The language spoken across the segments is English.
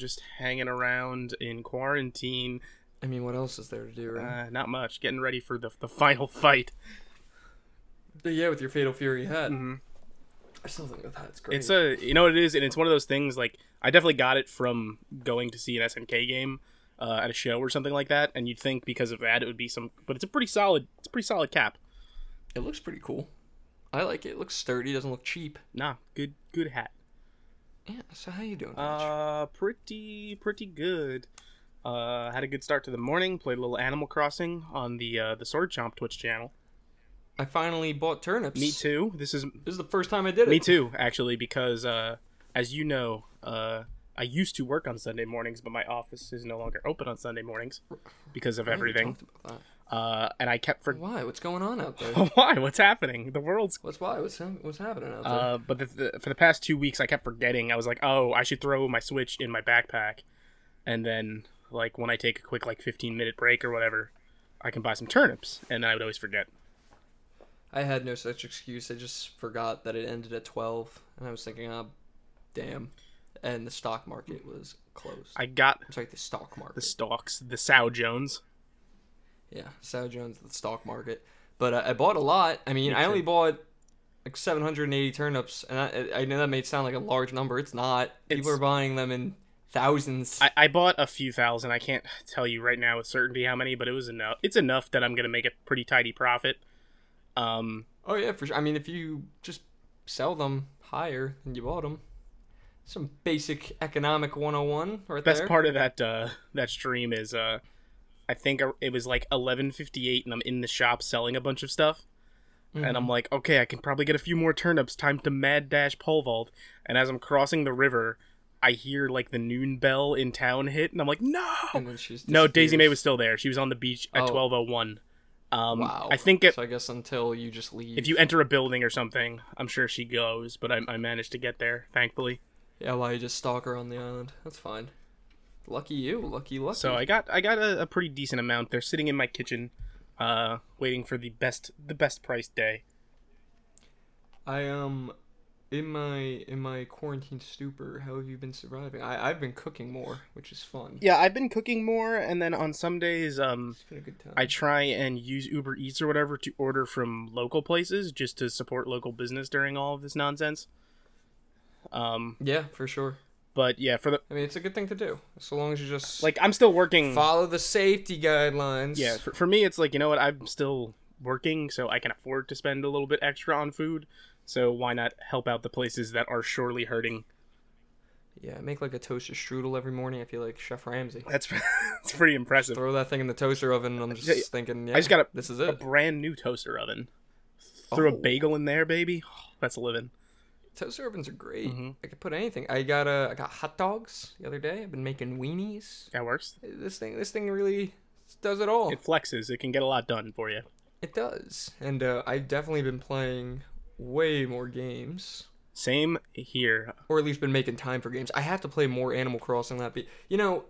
just hanging around in quarantine. I mean, what else is there to do, right? Uh, not much. Getting ready for the the final fight. But yeah, with your Fatal Fury hat. Mhm. I still think that hat's great. It's a, you know what it is, and it's one of those things. Like I definitely got it from going to see an SNK game uh, at a show or something like that. And you'd think because of that it would be some, but it's a pretty solid. It's a pretty solid cap. It looks pretty cool. I like it. It looks sturdy. Doesn't look cheap. Nah, good good hat. Yeah. So how you doing? Rich? Uh, pretty pretty good. Uh, had a good start to the morning. Played a little Animal Crossing on the uh, the Sword Chomp Twitch channel. I finally bought turnips. Me too. This is This is the first time I did it. me too, actually, because uh, as you know, uh, I used to work on Sunday mornings, but my office is no longer open on Sunday mornings because of I haven't everything. talked about Uh, and I kept for. Why? What's going on out there? why? What's happening? The world's What's why? What's what's happening out there? Uh, but the, the, for the past two weeks, I kept forgetting. I was like, oh, I should throw my Switch in my backpack, and then like when I take a quick like fifteen minute break or whatever, I can buy some turnips, and I would always forget. I had no such excuse. I just forgot that it ended at twelve, and I was thinking, oh, damn. And the stock market was closed. I got sorry, the stock market. the stocks, the Sow Jones. Yeah, Dow Jones, the stock market. But uh, I bought a lot. I mean, Me I only bought like 780 turnips, and I, I know that may sound like a large number. It's not. People It's- are buying them in thousands. I, I bought a few thousand. I can't tell you right now with certainty how many, but it was enough. It's enough that I'm gonna make a pretty tidy profit. Um, oh yeah, for sure. I mean, if you just sell them higher than you bought them, some basic economic 101 right best there. part of that uh that stream is uh i think it was like 11:58 and i'm in the shop selling a bunch of stuff and Mm-hmm. i'm like okay i can probably get a few more turnips time to mad dash pole vault and as i'm crossing the river i hear like the noon bell in town hit and i'm like no And no Daisy Mae was still there she was on the beach at Oh. 12:01 um Wow. i think it, So I guess until you just leave. if you enter a building or something i'm sure she goes but I, I managed to get there thankfully Yeah, why you just stalk her on the island? That's fine. Lucky you. Lucky, lucky. So I got I got a, a pretty decent amount. They're sitting in my kitchen, uh, waiting for the best the best price day. I um in my in my quarantine stupor, how have you been surviving? I I've been cooking more, which is fun. Yeah, I've been cooking more, and then on some days, um, It's been a good time. I try and use Uber Eats or whatever to order from local places just to support local business during all of this nonsense. Um, yeah, for sure. But yeah, for the I mean, it's a good thing to do, so long as you just like, I'm still working. follow the safety guidelines. Yeah, for, for me, it's like you know what, I'm still working, so I can afford to spend a little bit extra on food. So why not help out the places that are surely hurting? yeah. I make like a toaster strudel every morning. I feel like Chef Ramsay. That's that's pretty impressive. Throw that thing in the toaster oven, and I'm just Yeah, thinking, yeah, I just got a, this is a it. brand new toaster oven. Threw a Oh. bagel in there, baby. that's living. Toaster ovens are great. Mhm. I could put anything. I got uh, I got hot dogs the other day. I've been making weenies. That works. This thing, this thing really does it all. It flexes. It can get a lot done for you. It does, and uh, I've definitely been playing way more games, Same here. or at least been making time for games. I have to play more Animal Crossing. That be, you know,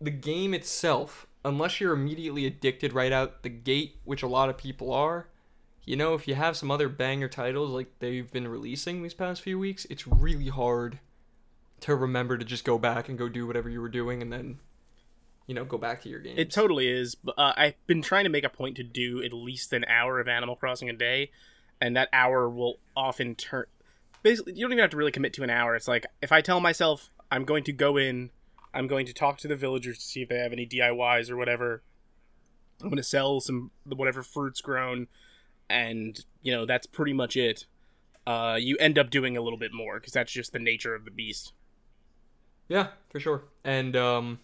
the game itself. Unless you're immediately addicted right out the gate, which a lot of people are, you know, if you have some other banger titles like they've been releasing these past few weeks, it's really hard to remember to just go back and go do whatever you were doing, and then, you know, go back to your game. It totally is. Uh, I've been trying to make a point to do at least an hour of Animal Crossing a day, and that hour will often turn. Basically, you don't even have to really commit to an hour. It's like if I tell myself I'm going to go in, I'm going to talk to the villagers to see if they have any DIYs or whatever. I'm going to sell some whatever fruits grown, and you know that's pretty much it. Uh, you end up doing a little bit more because that's just the nature of the beast. Yeah, for sure. And um,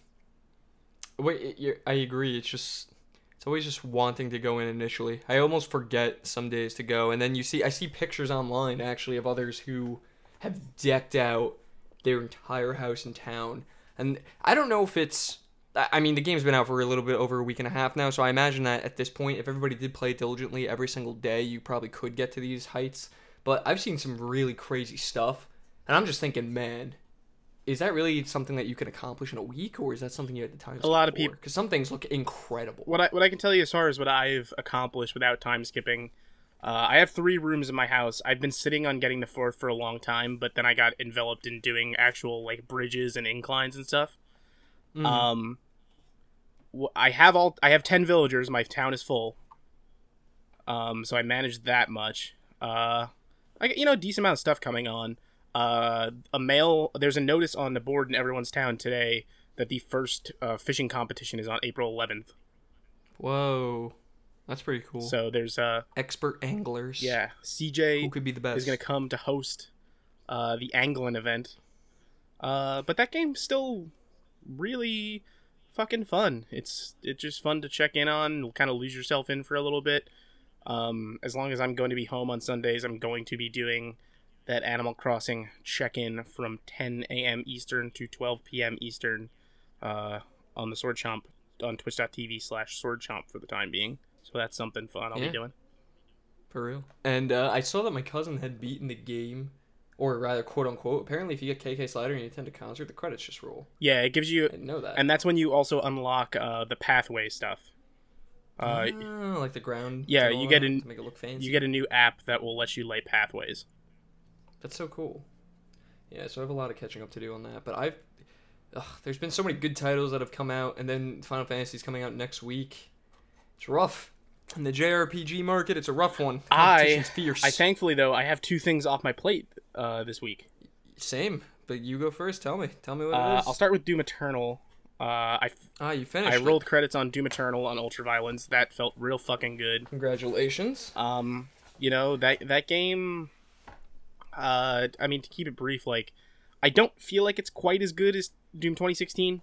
wait, it- I agree. It's just it's always just wanting to go in initially. I almost forget some days to go, and then you see I see pictures online actually of others who have decked out their entire house in town, and I don't know if it's. I mean, the game's been out for a little bit over a week and a half now, so I imagine that at this point, if everybody did play diligently every single day, you probably could get to these heights. But I've seen some really crazy stuff, and I'm just thinking, man, is that really something that you can accomplish in a week, or is that something you had to time? A lot of people, because some things look incredible. what I what I can tell you as far as what I've accomplished without time skipping, Uh, I have three rooms in my house. I've been sitting on getting the fourth for a long time, but then I got enveloped in doing actual like bridges and inclines and stuff. Mm. Um, I have all I have ten villagers. My town is full. Um, so I managed that much. Uh, I you know a decent amount of stuff coming on. Uh, a mail. There's a notice on the board in everyone's town today that the first uh, fishing competition is on April 11th. Whoa, that's pretty cool. So there's uh Expert anglers. yeah CJ Who could be the best? is gonna come to host uh the Anglin event. Uh, but that game's still really fucking fun. It's it's just fun to check in on, kind of lose yourself in for a little bit. Um, as long as I'm going to be home on Sundays, I'm going to be doing that Animal Crossing check-in from 10 a.m. Eastern to 12 p.m. Eastern uh, on the Sword Chomp on twitch.tv slash Sword Chomp for the time being. So that's something fun I'll Yeah. be doing. For real. And uh, I saw that my cousin had beaten the game, or rather, quote unquote. Apparently, if you get KK Slider and you attend a concert, the credits just roll. Yeah, it gives you I didn't know that. and that's when you also unlock uh, the pathway stuff. Uh, oh, like the ground. yeah, you get an- to make it look fancy. you get a new app that will let you lay pathways. That's so cool. Yeah, so I have a lot of catching up to do on that. But I've, ugh, there's been so many good titles that have come out, and then Final Fantasy's coming out next week. It's rough. In the JRPG market, it's a rough one. I- competition's fierce. I thankfully though I have two things off my plate uh, this week. Same, but you go first. Tell me. Tell me what it Uh, is. I'll start with Doom Eternal. Uh, I ah, you finished. I it. rolled credits on Doom Eternal on Ultraviolence. That felt real fucking good. Congratulations. Um, you know that that game. Uh, I mean to keep it brief, like I don't feel like it's quite as good as Doom 2016.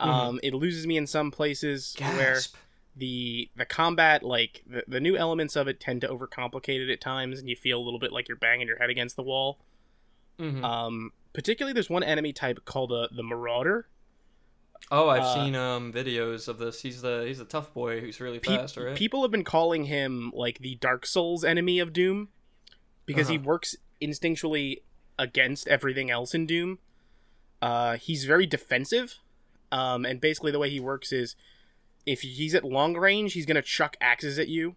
Um, it loses me in some places where Gasp. The the combat like the, the new elements of it tend to overcomplicate it at times and you feel a little bit like you're banging your head against the wall Mhm. um particularly there's one enemy type called uh, the marauder Oh, I've uh, seen um videos of this. He's the he's the tough boy who's really Pe- fast, right? people have been calling him like the dark souls enemy of doom because he Uh-huh. works instinctually against everything else in doom uh he's very defensive um and basically the way he works is if he's at long range he's gonna chuck axes at you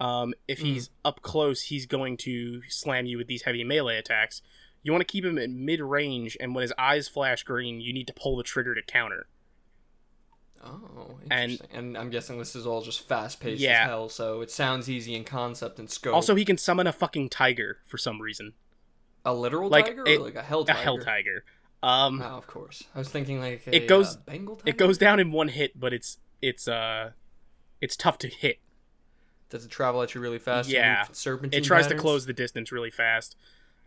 um if Hmm. he's up close he's going to slam you with these heavy melee attacks you want to keep him at mid range and when his eyes flash green you need to pull the trigger to counter oh, and-. And, I'm guessing this is all just fast paced Yeah. as hell. So it sounds easy in concept and scope. also he can summon a fucking tiger for some reason a literal like, tiger it- like a hell tiger. a hell tiger um Oh, of course. I was thinking like a, It goes- uh, it goes down in one hit but it's it's uh it's tough to hit Does it travel at you really fast? Yeah. Serpentine it tries to close the distance really fast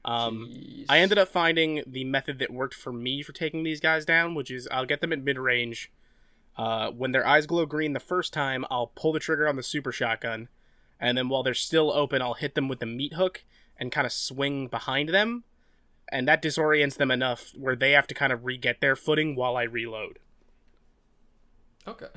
um Jeez. I ended up finding the method that worked for me for taking these guys down, which is I'll get them at mid range. Uh, when their eyes glow green the first time, I'll pull the trigger on the super shotgun, and then while they're still open, I'll hit them with the meat hook and kind of swing behind them, and that disorients them enough where they have to kind of re get their footing while I reload. Okay,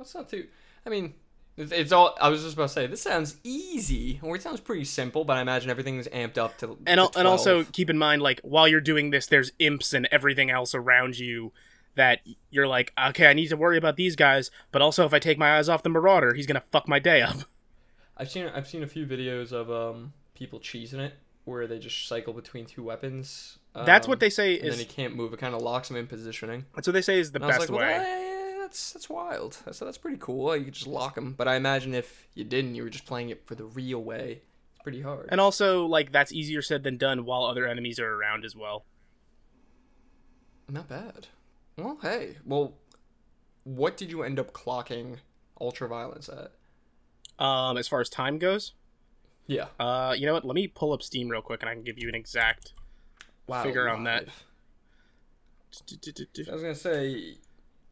that's not too. I mean, it's, it's all. I was just about to say this sounds easy, or it sounds pretty simple, but I imagine everything's amped up to. And to al- and also keep in mind, like while you're doing this, there's imps and everything else around you that you're like, okay, I need to worry about these guys, but also if I take my eyes off the marauder, he's gonna fuck my day up. I've seen I've seen a few videos of um people cheesing it where they just cycle between two weapons. That's um, what they say is And then he can't move. It kind of locks him in positioning. that's what they say is the And best like, way. eh, that's that's wild. So that's pretty cool. You could just lock them. But I imagine if you didn't, you were just playing it for the real way. It's pretty hard. And also, like that's easier said than done while other enemies are around as well. Not bad. Well, hey. Well, what did you end up clocking ultraviolence at? Um, as far as time goes, Yeah. uh, you know what? Let me pull up Steam real quick, and I can give you an exact Wow. figure on that. I was gonna say.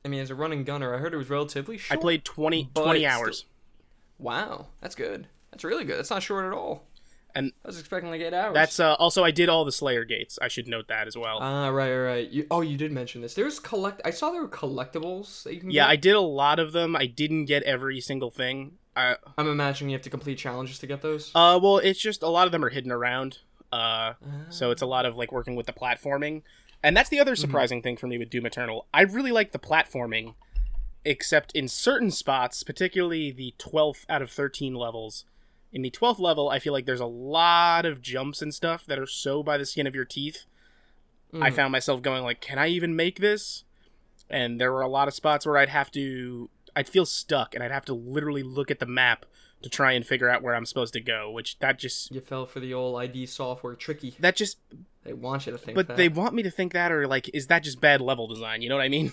I mean, as a running gunner, I heard it was relatively short. I played 20, 20 it's hours. Wow, that's good. That's really good. That's not short at all. And I was expecting like eight hours. That's uh, also I did all the Slayer gates. I should note that as well. ah right, right, right. You, oh, you did mention this. There's collect. I saw there were collectibles that you can. yeah, I did a lot of them. I didn't get every single thing. I, I'm imagining you have to complete challenges to get those. uh, well, it's just a lot of them are hidden around. Uh, Ah. so it's a lot of like working with the platforming, and that's the other Mm-hmm. surprising thing for me with Doom Eternal. I really like the platforming, except in certain spots, particularly the 12th out of 13 levels. In the 12th level, I feel like there's a lot of jumps and stuff that are so by the skin of your teeth. I Mhm. found myself going like, "Can I even make this?" And there were a lot of spots where I'd have to I'd feel stuck and I'd have to literally look at the map to try and figure out where I'm supposed to go, which that just You fell for the old ID software tricky. that just They want you to think but that. they want me to think that or like is that just bad level design, you know what I mean?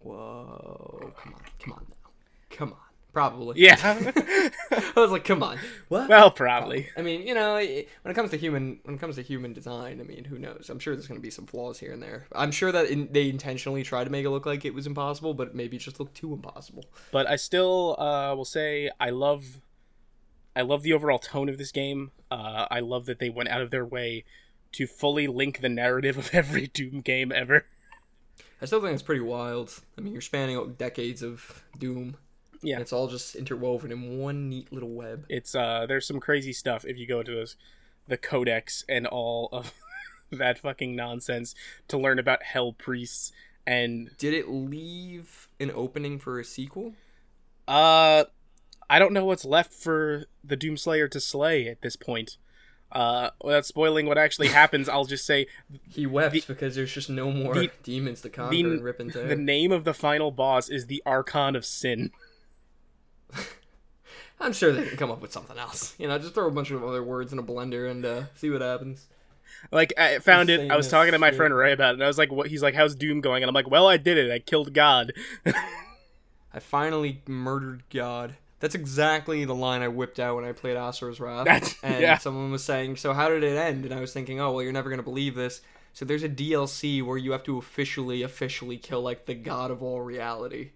Whoa! Come on! Come on now! Come on! Probably. Yeah. I was like, come on. What? well, probably. I mean, you know, when it comes to human, when it comes to human design, I mean, who knows? I'm sure there's going to be some flaws here and there. I'm sure that in, they intentionally tried to make it look like it was impossible, but maybe it just looked too impossible. but I still uh, will say I love I love the overall tone of this game. Uh, I love that they went out of their way to fully link the narrative of every Doom game ever. I still think it's pretty wild. I mean, you're spanning out decades of Doom. Yeah. and it's all just interwoven in one neat little web. It's uh, there's some crazy stuff if you go into those the codex and all of that fucking nonsense to learn about hell priests and Did it leave an opening for a sequel? uh, I don't know what's left for the Doomslayer to slay at this point. Uh, without spoiling what actually happens, I'll just say He wept The- because there's just no more the- demons to conquer the- and rip tear. the name of the final boss is the Archon of Sin. I'm sure they can come up with something else. You know, just throw a bunch of other words in a blender and uh, see what happens. Like I found it. I was talking to my shit. friend Ray about it, and I was like, "What?" He's like, "How's Doom going?" And I'm like, "Well, I did it. I killed God." I finally murdered God. That's exactly the line I whipped out when I played Asura's Wrath. That's- and yeah. someone was saying, "So how did it end?" And I was thinking, "Oh, well, you're never gonna believe this." So there's a DLC where you have to officially, officially kill like the god of all reality,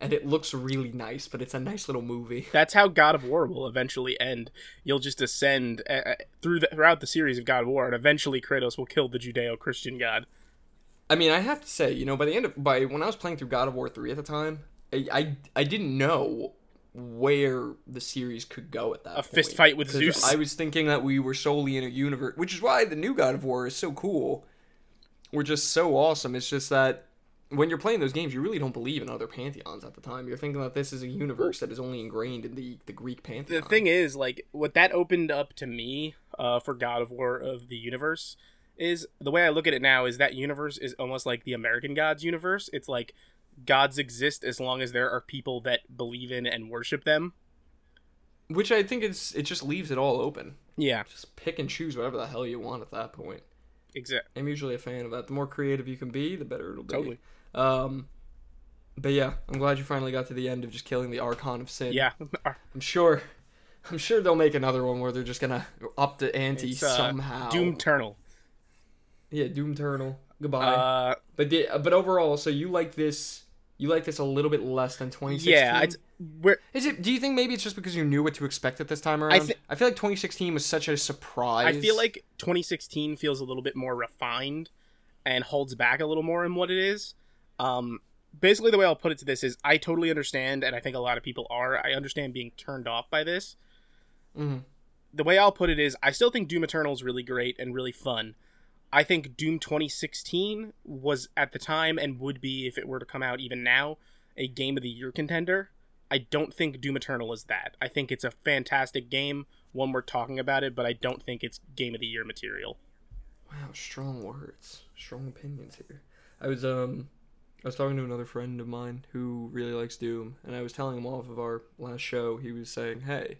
and it looks really nice. But it's a nice little movie. That's how God of War will eventually end. You'll just ascend uh, uh, through the, throughout the series of God of War, and eventually Kratos will kill the Judeo-Christian God. I mean, I have to say, you know, by the end of by when I was playing through God of War three at the time, I I, I didn't know where the series could go at that. A fist fight with Zeus. I was thinking that we were solely in a universe, which is why the new God of War is so cool. We're just so awesome. It's just that when you're playing those games, you really don't believe in other pantheons at the time. You're thinking that this is a universe that is only ingrained in the the Greek pantheon. The thing is, like, what that opened up to me uh, for God of War of the universe is the way I look at it now is that universe is almost like the American Gods universe. It's like gods exist as long as there are people that believe in and worship them. which I think it's it just leaves it all open. Yeah, Just pick and choose whatever the hell you want at that point. Exactly. I'm usually a fan of that. The more creative you can be, the better it'll be. Totally. Um, but yeah, I'm glad you finally got to the end of just killing the Archon of Sin. Yeah, I'm sure. I'm sure they'll make another one where they're just gonna up the ante uh, somehow. Doom Eternal. Yeah, Doom Eternal. Goodbye. Uh, but the, but overall, so you like this? You like this a little bit less than 2016? yeah, it's where Is it? Do you think maybe it's just because you knew what to expect at this time around? I, thi- feel like 2016 was such a surprise. I feel like 2016 feels a little bit more refined and holds back a little more in what it is. Um, basically, the way I'll put it to this is I totally understand, and I think a lot of people are. I understand being turned off by this. Mhm. The way I'll put it is I still think Doom Eternal is really great and really fun. I think Doom 2016 was at the time and would be if it were to come out even now a game of the year contender. I don't think Doom Eternal is that. I think it's a fantastic game, one we're talking about it, but I don't think it's game of the year material. Wow, strong words, strong opinions here. I was um, I was talking to another friend of mine who really likes Doom, and I was telling him off of our last show. He was saying, "Hey,"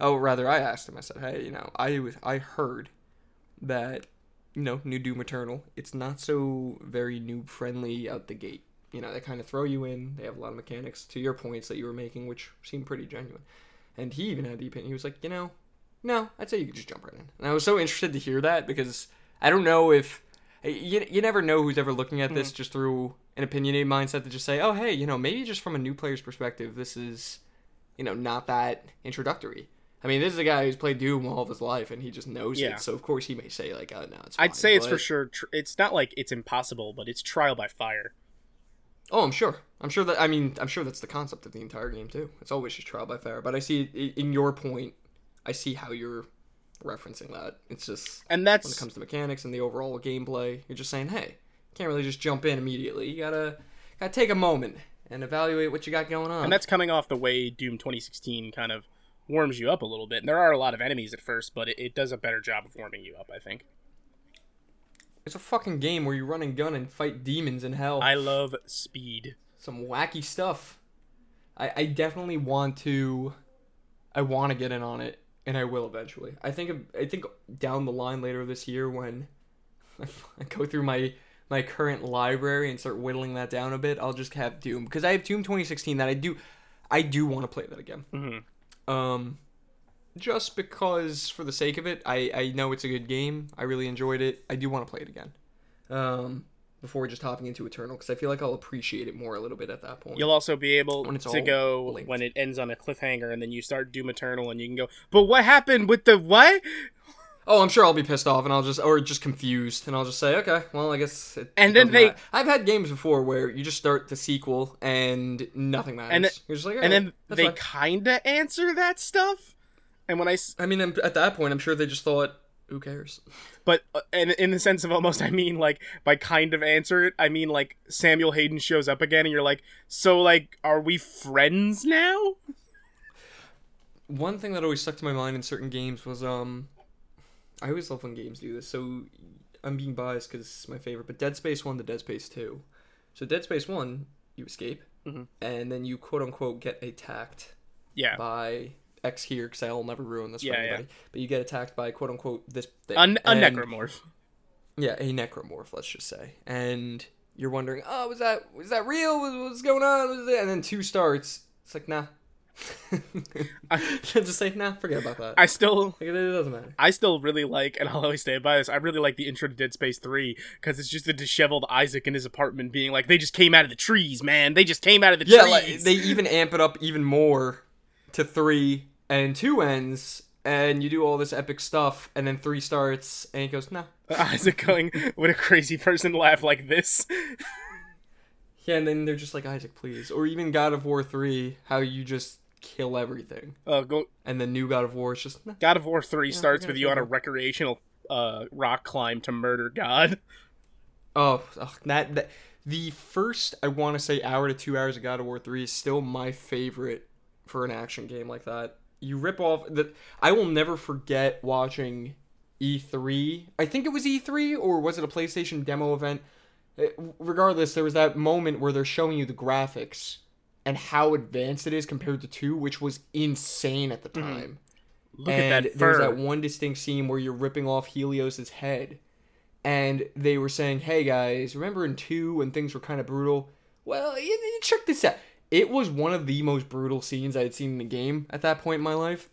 oh, rather, I asked him. I said, "Hey, you know, I was I heard that you know, new Doom Eternal. It's not so very noob friendly out the gate. You know, they kind of throw you in. They have a lot of mechanics. To your points that you were making, which seemed pretty genuine." And he even had the opinion. He was like, "You know, no, I'd say you could just jump right in." And I was so interested to hear that because I don't know if you, you never know who's ever looking at this hmm. just through an opinionated mindset to just say, oh, hey, you know, maybe just from a new player's perspective, this is, you know, not that introductory. I mean, this is a guy who's played Doom all of his life and he just knows Yeah. it. So, of course, he may say, like, oh, no, it's fine. I'd say it's for sure. Tr- it's not like it's impossible, but it's trial by fire. Oh, I'm sure. I'm sure that, I mean, I'm sure that's the concept of the entire game, too. It's always just trial by fire. But I see, in your point, I see how you're referencing that. It's just. And that's when it comes to mechanics and the overall gameplay. You're just saying, hey, can't really just jump in immediately. You gotta gotta take a moment and evaluate what you got going on. and that's coming off the way Doom 2016 kind of warms you up a little bit. And there are a lot of enemies at first, but it, it does a better job of warming you up, I think. It's a fucking game where you run and gun and fight demons in hell. I love speed. Some wacky stuff. I, I definitely want to. I want to get in on it, and I will eventually. I think I think down the line later this year when I go through my my current library and start whittling that down a bit, I'll just have Doom because I have Doom 2016 that I do I do want to play that again. hmm Um, just because for the sake of it, I I know it's a good game. I really enjoyed it. I do want to play it again. Um, before just hopping into Eternal, because I feel like I'll appreciate it more a little bit at that point. You'll also be able to go linked. when it ends on a cliffhanger, and then you start Doom Eternal, and you can go. But what happened with the what? Oh, I'm sure I'll be pissed off, and I'll just or just confused, and I'll just say, okay, well, I guess. It, And then they- matter. I've had games before where you just start the sequel and nothing matters. And it- You're just like, and "Alright, then they fine." kinda answer that stuff. And when I, I mean, at that point, I'm sure they just thought, who cares? but uh, and in the sense of almost, I mean like by kind of answer it, I mean like Samuel Hayden shows up again, and you're like, so like, are we friends now? one thing that always stuck to my mind in certain games was um i always love when games do this so i'm being biased because it's my favorite but dead space 1 to dead space 2 so dead space 1 you escape Mhm. and then you quote unquote get attacked Yeah, by x here because i'll never ruin this for Yeah, yeah. anybody but you get attacked by quote unquote this thing. A, necromorph. yeah a necromorph let's just say. And you're wondering oh was that was that real? What's going on? And then two starts. It's like nah just say nah forget about that I still like, it doesn't matter. I still really like, and I'll always stay by this. I really like the intro to Dead Space Three because it's just a disheveled Isaac in his apartment being like, "They just came out of the trees, man. They just came out of the Yeah, trees." like, they even amp it up even more to three and two ends, and you do all this epic stuff, and then three starts, and it goes, nah. Isaac going with a crazy person laugh like this. Yeah, and then they're just like, Isaac, please. Or even God of War 3, how you just kill everything. Uh, go, And the new God of War is just, nah. God of War Three Yeah, starts with you on a recreational uh, rock climb to murder God. Oh, ugh, that, that. The first, I want to say, hour to two hours of God of War 3 is still my favorite for an action game like that. You rip off the. I will never forget watching E3. I think it was E3 or was it a PlayStation demo event? Uh, Regardless, there was that moment where they're showing you the graphics and how advanced it is compared to 2, which was insane at the mm-hmm. time. Look and at that fur. there's that one distinct scene where you're ripping off Helios's head, and they were saying, "Hey guys, remember in two when things were kind of brutal? Well, y- y- check this out. It was one of the most brutal scenes I had seen in the game at that point in my life.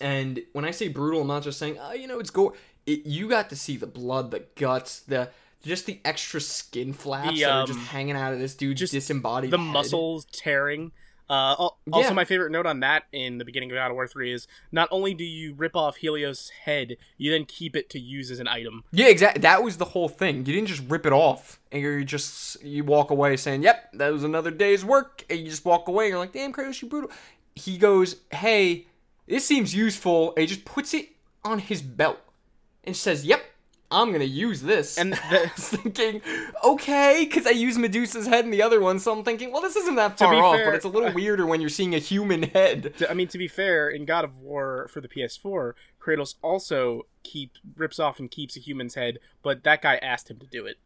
And when I say brutal, I'm not just saying, oh, you know, it's gore. It, you got to see the blood, the guts, the just the extra skin flaps The, that are just um, hanging out of this dude's just disembodied the head. muscles tearing. Uh, also, Yeah. my favorite note on that in the beginning of God of War 3 is not only do you rip off Helios' head, you then keep it to use as an item. Yeah, exactly. That was the whole thing. You didn't just rip it off and you just you walk away saying, "Yep, that was another day's work," and you just walk away. and You're like, "Damn, Kratos, you brutal." He goes, "Hey, this seems useful," and he just puts it on his belt and says, "Yep, I'm gonna use this." And I the, was thinking, okay, because I use Medusa's head in the other one, so I'm thinking, well, this isn't that far off, fair- but it's a little weirder when you're seeing a human head. to- I mean, to be fair, in God of War for the PS4, Kratos also keep rips off and keeps a human's head, but that guy asked him to do it.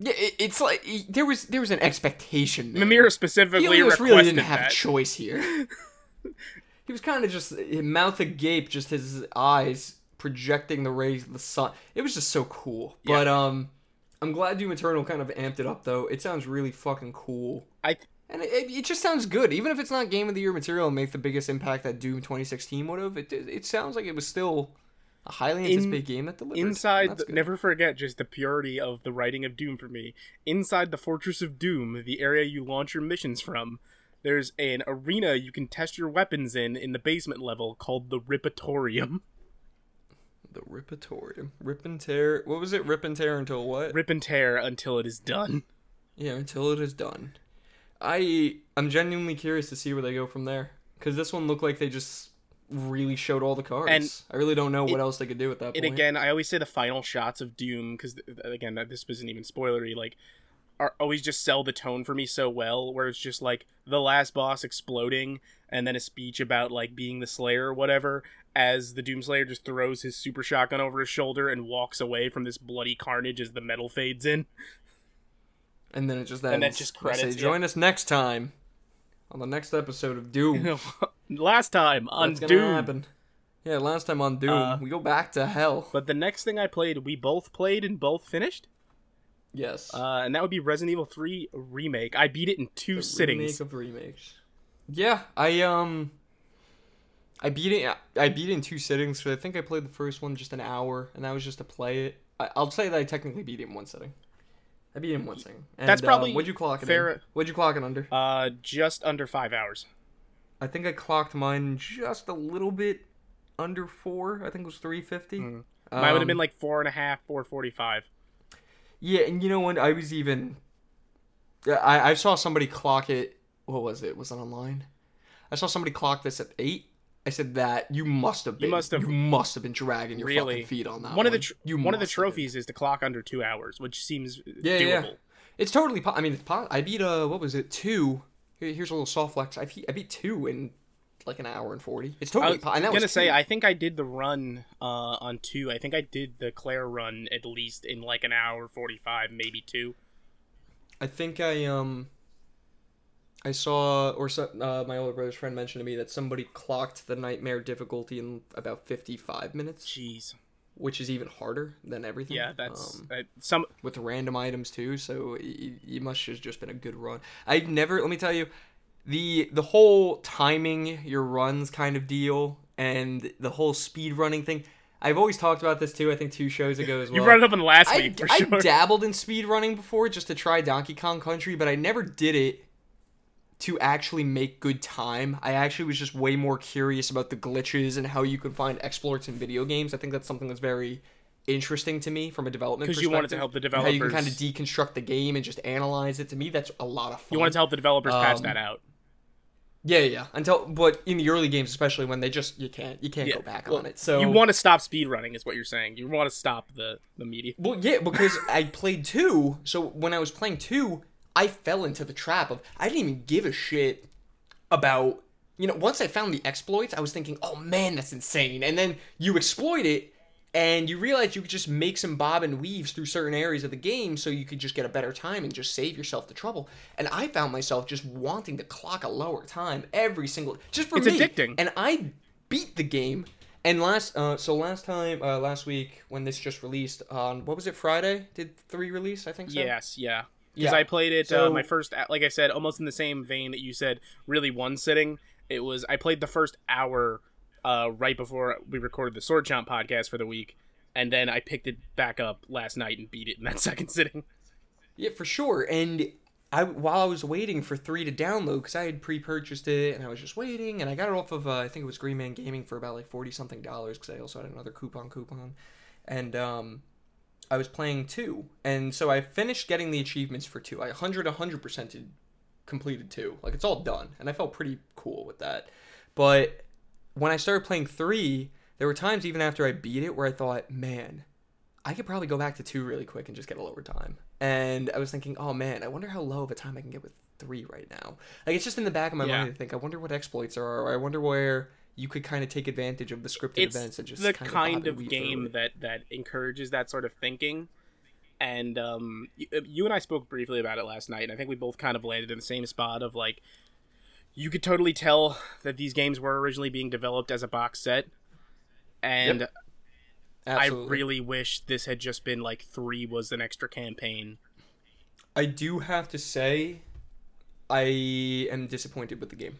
Yeah, it, it's like there was there was an expectation. there. Mimir specifically Helios really didn't have that. a choice here. he was kind of just eh, mouth agape, just his eyes projecting the rays of the sun. It was just so cool. Yeah. But um, I'm glad Doom Eternal kind of amped it up though. It sounds really fucking cool. I And it, it, just sounds good, even if it's not Game of the Year material and make the biggest impact that Doom 2016 would have. It it sounds like it was still a highly In- anticipated game that delivered. inside the, never forget just the purity of the writing of doom for me inside the fortress of doom the area you launch your missions from there's an arena you can test your weapons in in the basement level called the ripatorium the Ripatorium, Rip and Tear. What was it? Rip and Tear until what? rip and tear until it is done Yeah, until it is done. I I'm genuinely curious to see where they go from there because this one looked like they just really showed all the cards. And I really don't know what else they could do at that point. and again i always say the final shots of doom because again that- this wasn't even spoilery like are always just sell the tone for me so well, where it's just like the last boss exploding and then a speech about like being the Slayer or whatever, as the Doomslayer just throws his super shotgun over his shoulder and walks away from this bloody carnage as the metal fades in. And then it just ends. And then just credits, Say, yeah. Join us next time on the next episode of Doom. last time on gonna Doom. happen? Yeah, last time on Doom, Uh, we go back to hell. But the next thing I played, we both played and both finished, Yes. uh, and that would be Resident Evil 3 remake. I beat it in two The sittings. Remake of remakes. Yeah, I um, I beat it. I beat it in two sittings. So I think I played the first one just an hour, and that was just to play it. I, I'll say that I technically beat it in one sitting. I beat it in one sitting. And, That's probably um, what'd you clock it fair- in? What'd you clock it under? Uh, just under five hours. I think I clocked mine just a little bit under four. I think it was three fifty. Mm. Mine would have been Um, like four and a half, four forty-five. Yeah, and you know what? I was even. I I saw somebody clock it. What was it? Was it online? I saw somebody clock this at eight. I said that you must have been. must have- You must have been dragging your Really? fucking feet on that. One of the tr- you one of the must have been. trophies is to clock under two hours, which seems Yeah, doable. yeah. It's totally. Po- I mean, it's po- I beat uh, what was it? Two. Here- Here's a little soft flex. I beat, I beat two in like an hour and forty. It's totally. I was po- and that gonna was say, two. I think I did the run uh, on two. I think I did the Claire run at least in like an hour forty-five, maybe two. I think I um I saw or so, uh, my older brother's friend mentioned to me that somebody clocked the nightmare difficulty in about 55 minutes, Jeez. which is even harder than everything. Yeah, that's um, uh, some. with random items too. So you must have just been a good run. I never. Let me tell you, the the whole timing your runs kind of deal and the whole speed running thing. I've always talked about this too. I think two shows ago as well. You brought it up in the last I, week for I sure. dabbled in speed running before just to try Donkey Kong Country, but I never did it to actually make good time. I actually was just way more curious about the glitches and how you can find exploits in video games. I think that's something that's very interesting to me from a development 'Cause you wanted to help the developers. How you can kind of deconstruct the game and just analyze it. To me, that's a lot of fun. you wanted to help the developers patch Um, that out. Yeah, yeah. Until, but in the early games, especially when they just you can't you can't Yeah, go back well, on it. So you want to stop speedrunning, is what you're saying. You want to stop the the media. Well, yeah, because I played two. So when I was playing two, I fell into the trap of I didn't even give a shit about. You know, once I found the exploits, I was thinking, "Oh man, that's insane!" And then you exploit it, and you realize you could just make some bob and weaves through certain areas of the game, so you could just get a better time and just save yourself the trouble. And I found myself just wanting to clock a lower time every single, just for It's me. addicting. And I beat the game. And last, uh, so last time, uh, last week when this just released on what was it Friday? Did three release? I think so. Yes, yeah. Because Yeah. I played it So- uh, my first, like I said, almost in the same vein that you said. Really, one sitting. It was I played the first hour uh, right before we recorded the Sword Chomp podcast for the week, and then I picked it back up last night and beat it in that second sitting. Yeah, for sure. And I, while I was waiting for three to download, because I had pre-purchased it and I was just waiting, and I got it off of uh, I think it was Green Man Gaming for about like forty something dollars, because I also had another coupon coupon, and um, I was playing two, and so I finished getting the achievements for two. I 100 100 percented completed two, like it's all done, and I felt pretty cool with that. But when I started playing three, there were times even after I beat it where I thought, man, I could probably go back to two really quick and just get a lower time. And I was thinking, oh man, I wonder how low of a time I can get with three right now. Like it's just in the back of my Yeah. mind to think, I wonder what exploits are, or I wonder where you could kind of take advantage of the scripted It's events and just the kind, kind of, of game through that that encourages that sort of thinking. And um, you, you and I spoke briefly about it last night, and I think we both kind of landed in the same spot of like, you could totally tell that these games were originally being developed as a box set, and Yep. I really wish this had just been like three was an extra campaign. I do have to say, I am disappointed with the game.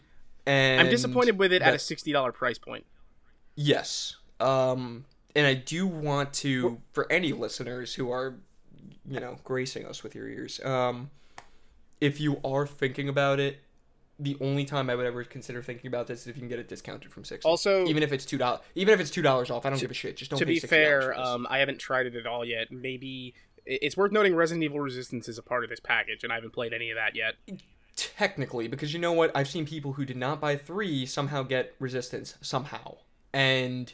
And I'm disappointed with it at a sixty dollar price point. Yes. Um, and I do want to, for any listeners who are, you know, gracing us with your ears, um, if you are thinking about it, the only time I would ever consider thinking about this is if you can get it discounted from sixty. Also- even if it's two dollars, even if it's two dollars off, I don't give a shit. Just don't. to be $60 fair, um, I haven't tried it at all yet. Maybe it's worth noting Resident Evil Resistance is a part of this package, and I haven't played any of that yet. Technically, because you know what, I've seen people who did not buy three somehow get resistance somehow, and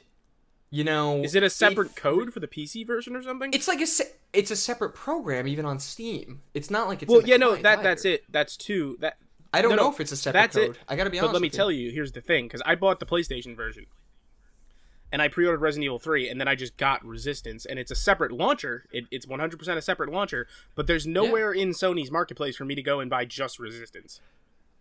you know, Is it a separate if- code for the PC version or something? It's like a se- it's a separate program even on Steam. It's not like it's well, yeah, no, that either. that's it. That's two. That I don't No, know no, if it's a separate that's it. code. I gotta be honest. But let me tell you, here's the thing, because I bought the PlayStation version, and I pre-ordered Resident Evil 3, and then I just got Resistance, and it's a separate launcher. It, it's 100% a separate launcher, but there's nowhere in Sony's marketplace for me to go and buy just Resistance.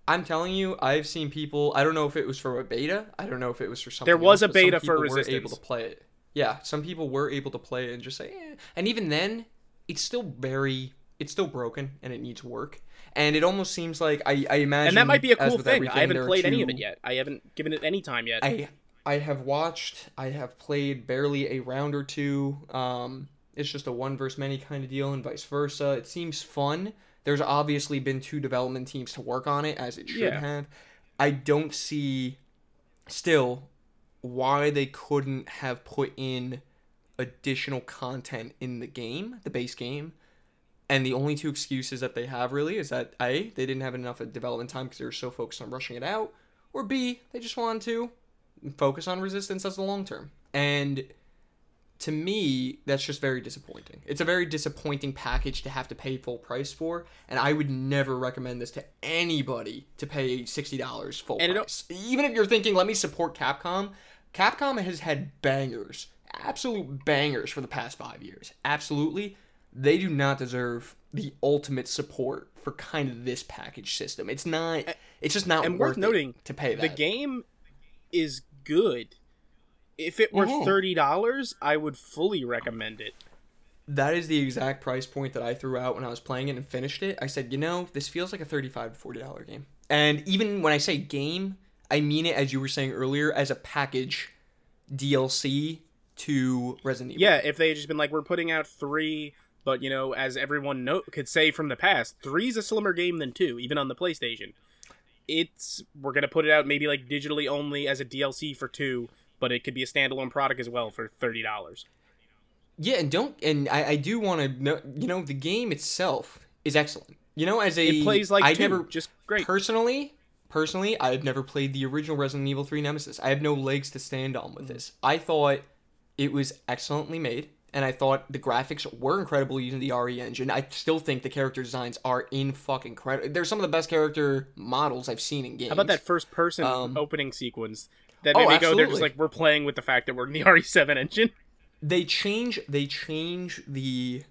I'm telling you, I've seen people. I don't know if it was for a beta. I don't know if it was for something. There was else, a beta for people Were able to play it. Yeah, some people were able to play it and just say, eh. and even then, it's still very, it's still broken and it needs work. And it almost seems like I, I imagine, And that might be a cool thing. I haven't played any of it yet. I haven't given it any time yet. I I have watched. I have played barely a round or two. Um, it's just a one versus many kind of deal, and vice versa. It seems fun. There's obviously been two development teams to work on it, as it should Yeah. have. I don't see still why they couldn't have put in additional content in the game, the base game. And the only two excuses that they have really is that A, they didn't have enough of development time because they were so focused on rushing it out, or B, they just wanted to focus on resistance as the long term. And to me, that's just very disappointing. It's a very disappointing package to have to pay full price for, and I would never recommend this to anybody to pay sixty dollars full And it price. Even if you're thinking, let me support Capcom. Capcom has had bangers, absolute bangers for the past five years. Absolutely, they do not deserve the ultimate support for kind of this package system. It's not. It's just not and worth worth noting, to pay that. the game is good. If it were Mhm. thirty dollars, I would fully recommend it. that is the exact price point that I threw out when I was playing it and finished it. I said, you know, this feels like a thirty-five to forty dollar game. And even when I say game, I mean it as you were saying earlier as a package DLC to Resident Evil. Yeah, if they had just been like, we're putting out three, but you know, as everyone know could say from the past, three's a slimmer game than two, even on the PlayStation. It's we're gonna put it out maybe like digitally only as a DLC for two, but it could be a standalone product as well for thirty dollars. Yeah, and don't and I, I do want to know. You know, the game itself is excellent. You know, as a It plays like I two, never just great. personally personally i've never played the original resident evil 3 nemesis i have no legs to stand on with mm. this i thought it was excellently made and i thought the graphics were incredible using the re engine i still think the character designs are in fucking credit they're some of the best character models i've seen in games How about that first person Um, opening sequence? That Oh, me go, they're just like, we're playing with the fact that we're in the RE7 engine. they change they change the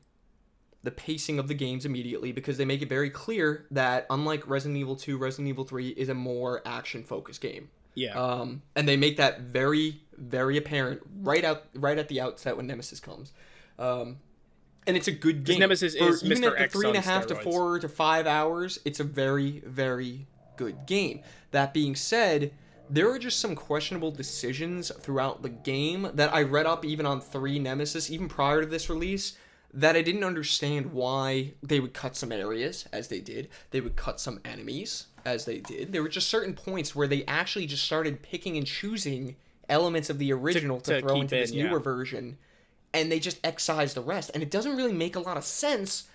the pacing of the games immediately because they make it very clear that unlike Resident Evil 2, Resident Evil 3 is a more action focused game. Yeah. Um, and they make that very, very apparent right out, right at the outset when Nemesis comes. Um, and it's a good game. Nemesis For- is even Mr. at the X three and a half to four to five hours. It's a very, very good game. That being said, there are just some questionable decisions throughout the game that I read up even on three Nemesis, even prior to this release, that I didn't understand why they would cut some areas as they did. They would cut some enemies as they did. There were just certain points where they actually just started picking and choosing elements of the original to, to throw keep into this in, yeah. newer version, and they just excise the rest. And it doesn't really make a lot of sense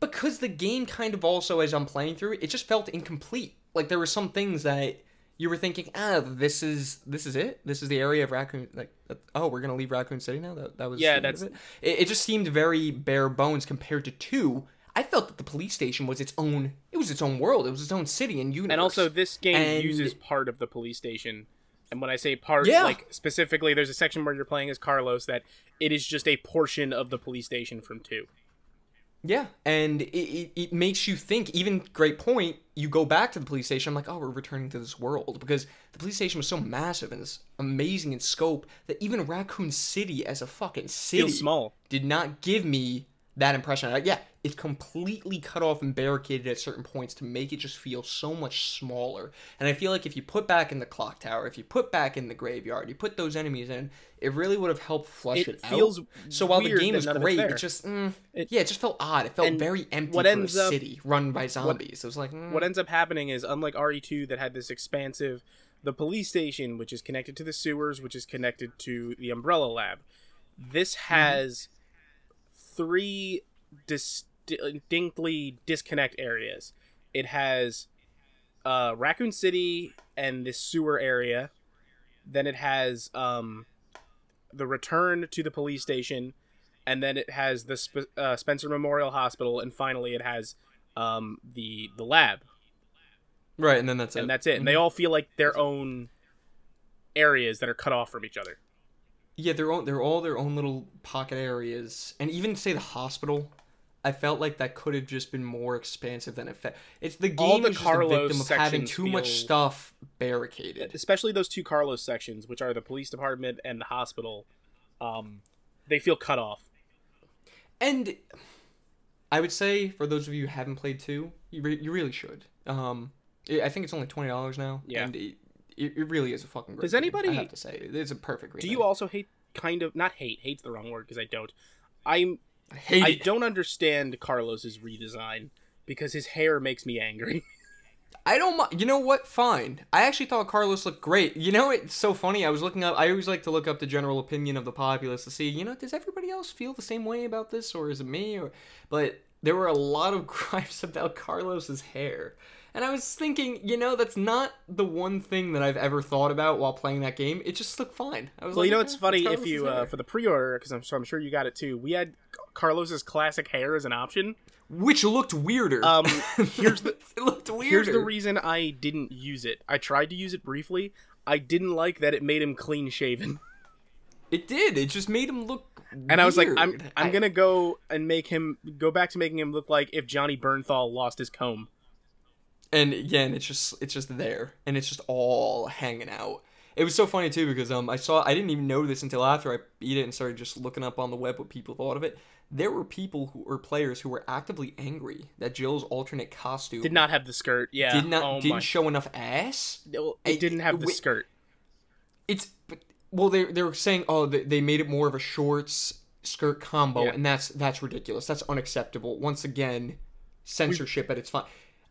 because the game kind of also, as I'm playing through it, it just felt incomplete. Like there were some things that you were thinking, ah, this is this is it. This is the area of Raccoon. Like, oh, we're gonna leave Raccoon City now. That that was Yeah, the end of that's- it. It, it just seemed very bare bones compared to two. I felt that the police station was its own. It was its own world. It was its own city and universe. and also, this game And- uses part of the police station. And when I say part, Yeah. like specifically, there's a section where you're playing as Carlos that it is just a portion of the police station from two. Yeah, and it, it, it makes you think. Even great point. You go back to the police station. I'm like, oh, we're returning to this world because the police station was so massive and it's amazing in scope that even Raccoon City as a fucking city Feels small. did not give me that impression. Like, yeah, it's completely cut off and barricaded at certain points to make it just feel so much smaller. And I feel like if you put back in the clock tower, if you put back in the graveyard, you put those enemies in, it really would have helped flush It it, feels out. So while the game that was none of it's great, it just mm, It- yeah, it just felt odd. It felt And very empty what for ends a up- city run by zombies. it was like mm, What ends up happening is, unlike RE2 that had this expansive, the police station, which is connected to the sewers, which is connected to the Umbrella Lab, this has three distinctly disconnect areas. It has uh, Raccoon City and this sewer area. Then it has um, the return to the police station, and then it has the Sp- uh, Spencer Memorial Hospital, and finally it has um, the the lab, Right, and then that's it. and it. that's it. And they all feel like their own areas that are cut off from each other. Yeah, they're all they're all their own little pocket areas, and even say the hospital. I felt like that could have just been more expansive than it felt. It's the game All the is just a Carlos victim of having too much stuff barricaded. especially those two Carlos sections, which are the police department and the hospital. Um, they feel cut off. And I would say for those of you who haven't played two, you re- you really should. Um, I I think it's only twenty dollars now. Yeah. and it, it, it really is a fucking. Great Does game, anybody- I have to say it's a perfect. Do you also hate kind of not hate? Hate's the wrong word because I don't. I'm I hate I it. don't understand Carlos's redesign because his hair makes me angry. I don't mind. You know what? Fine. I actually thought Carlos looked great. You know, it's so funny. I was looking up. I always like to look up the general opinion of the populace to see. You know, does everybody else feel the same way about this, or is it me? Or, but there were a lot of gripes about Carlos's hair, and I was thinking, you know, that's not the one thing that I've ever thought about while playing that game. It just looked fine. I was well, like, you know "Yeah, what's that's funny if you uh, for the pre-order because I'm so I'm sure you got it too. We had Carlos's classic hair as an option. which looked weirder. Um, here's the it looked weirder. here's the reason I didn't use it. I tried to use it briefly. I didn't like that it made him clean shaven. It did. It just made him look. And I was like, I'm. I'm I- gonna go and make him go back to making him look like if Johnny Bernthal lost his comb. And again it's just it's just there and it's just all hanging out it was so funny too because um i saw i didn't even know this until after i beat it and started just looking up on the web what people thought of it there were people who or players who were actively angry that jill's alternate costume Did not have the skirt. Yeah. did not oh didn't my. show enough ass Well, I- it didn't have the wi- skirt. it's but- well they they were saying oh they, they made it more of a shorts skirt combo Yeah. and that's that's ridiculous that's unacceptable once again censorship at its fine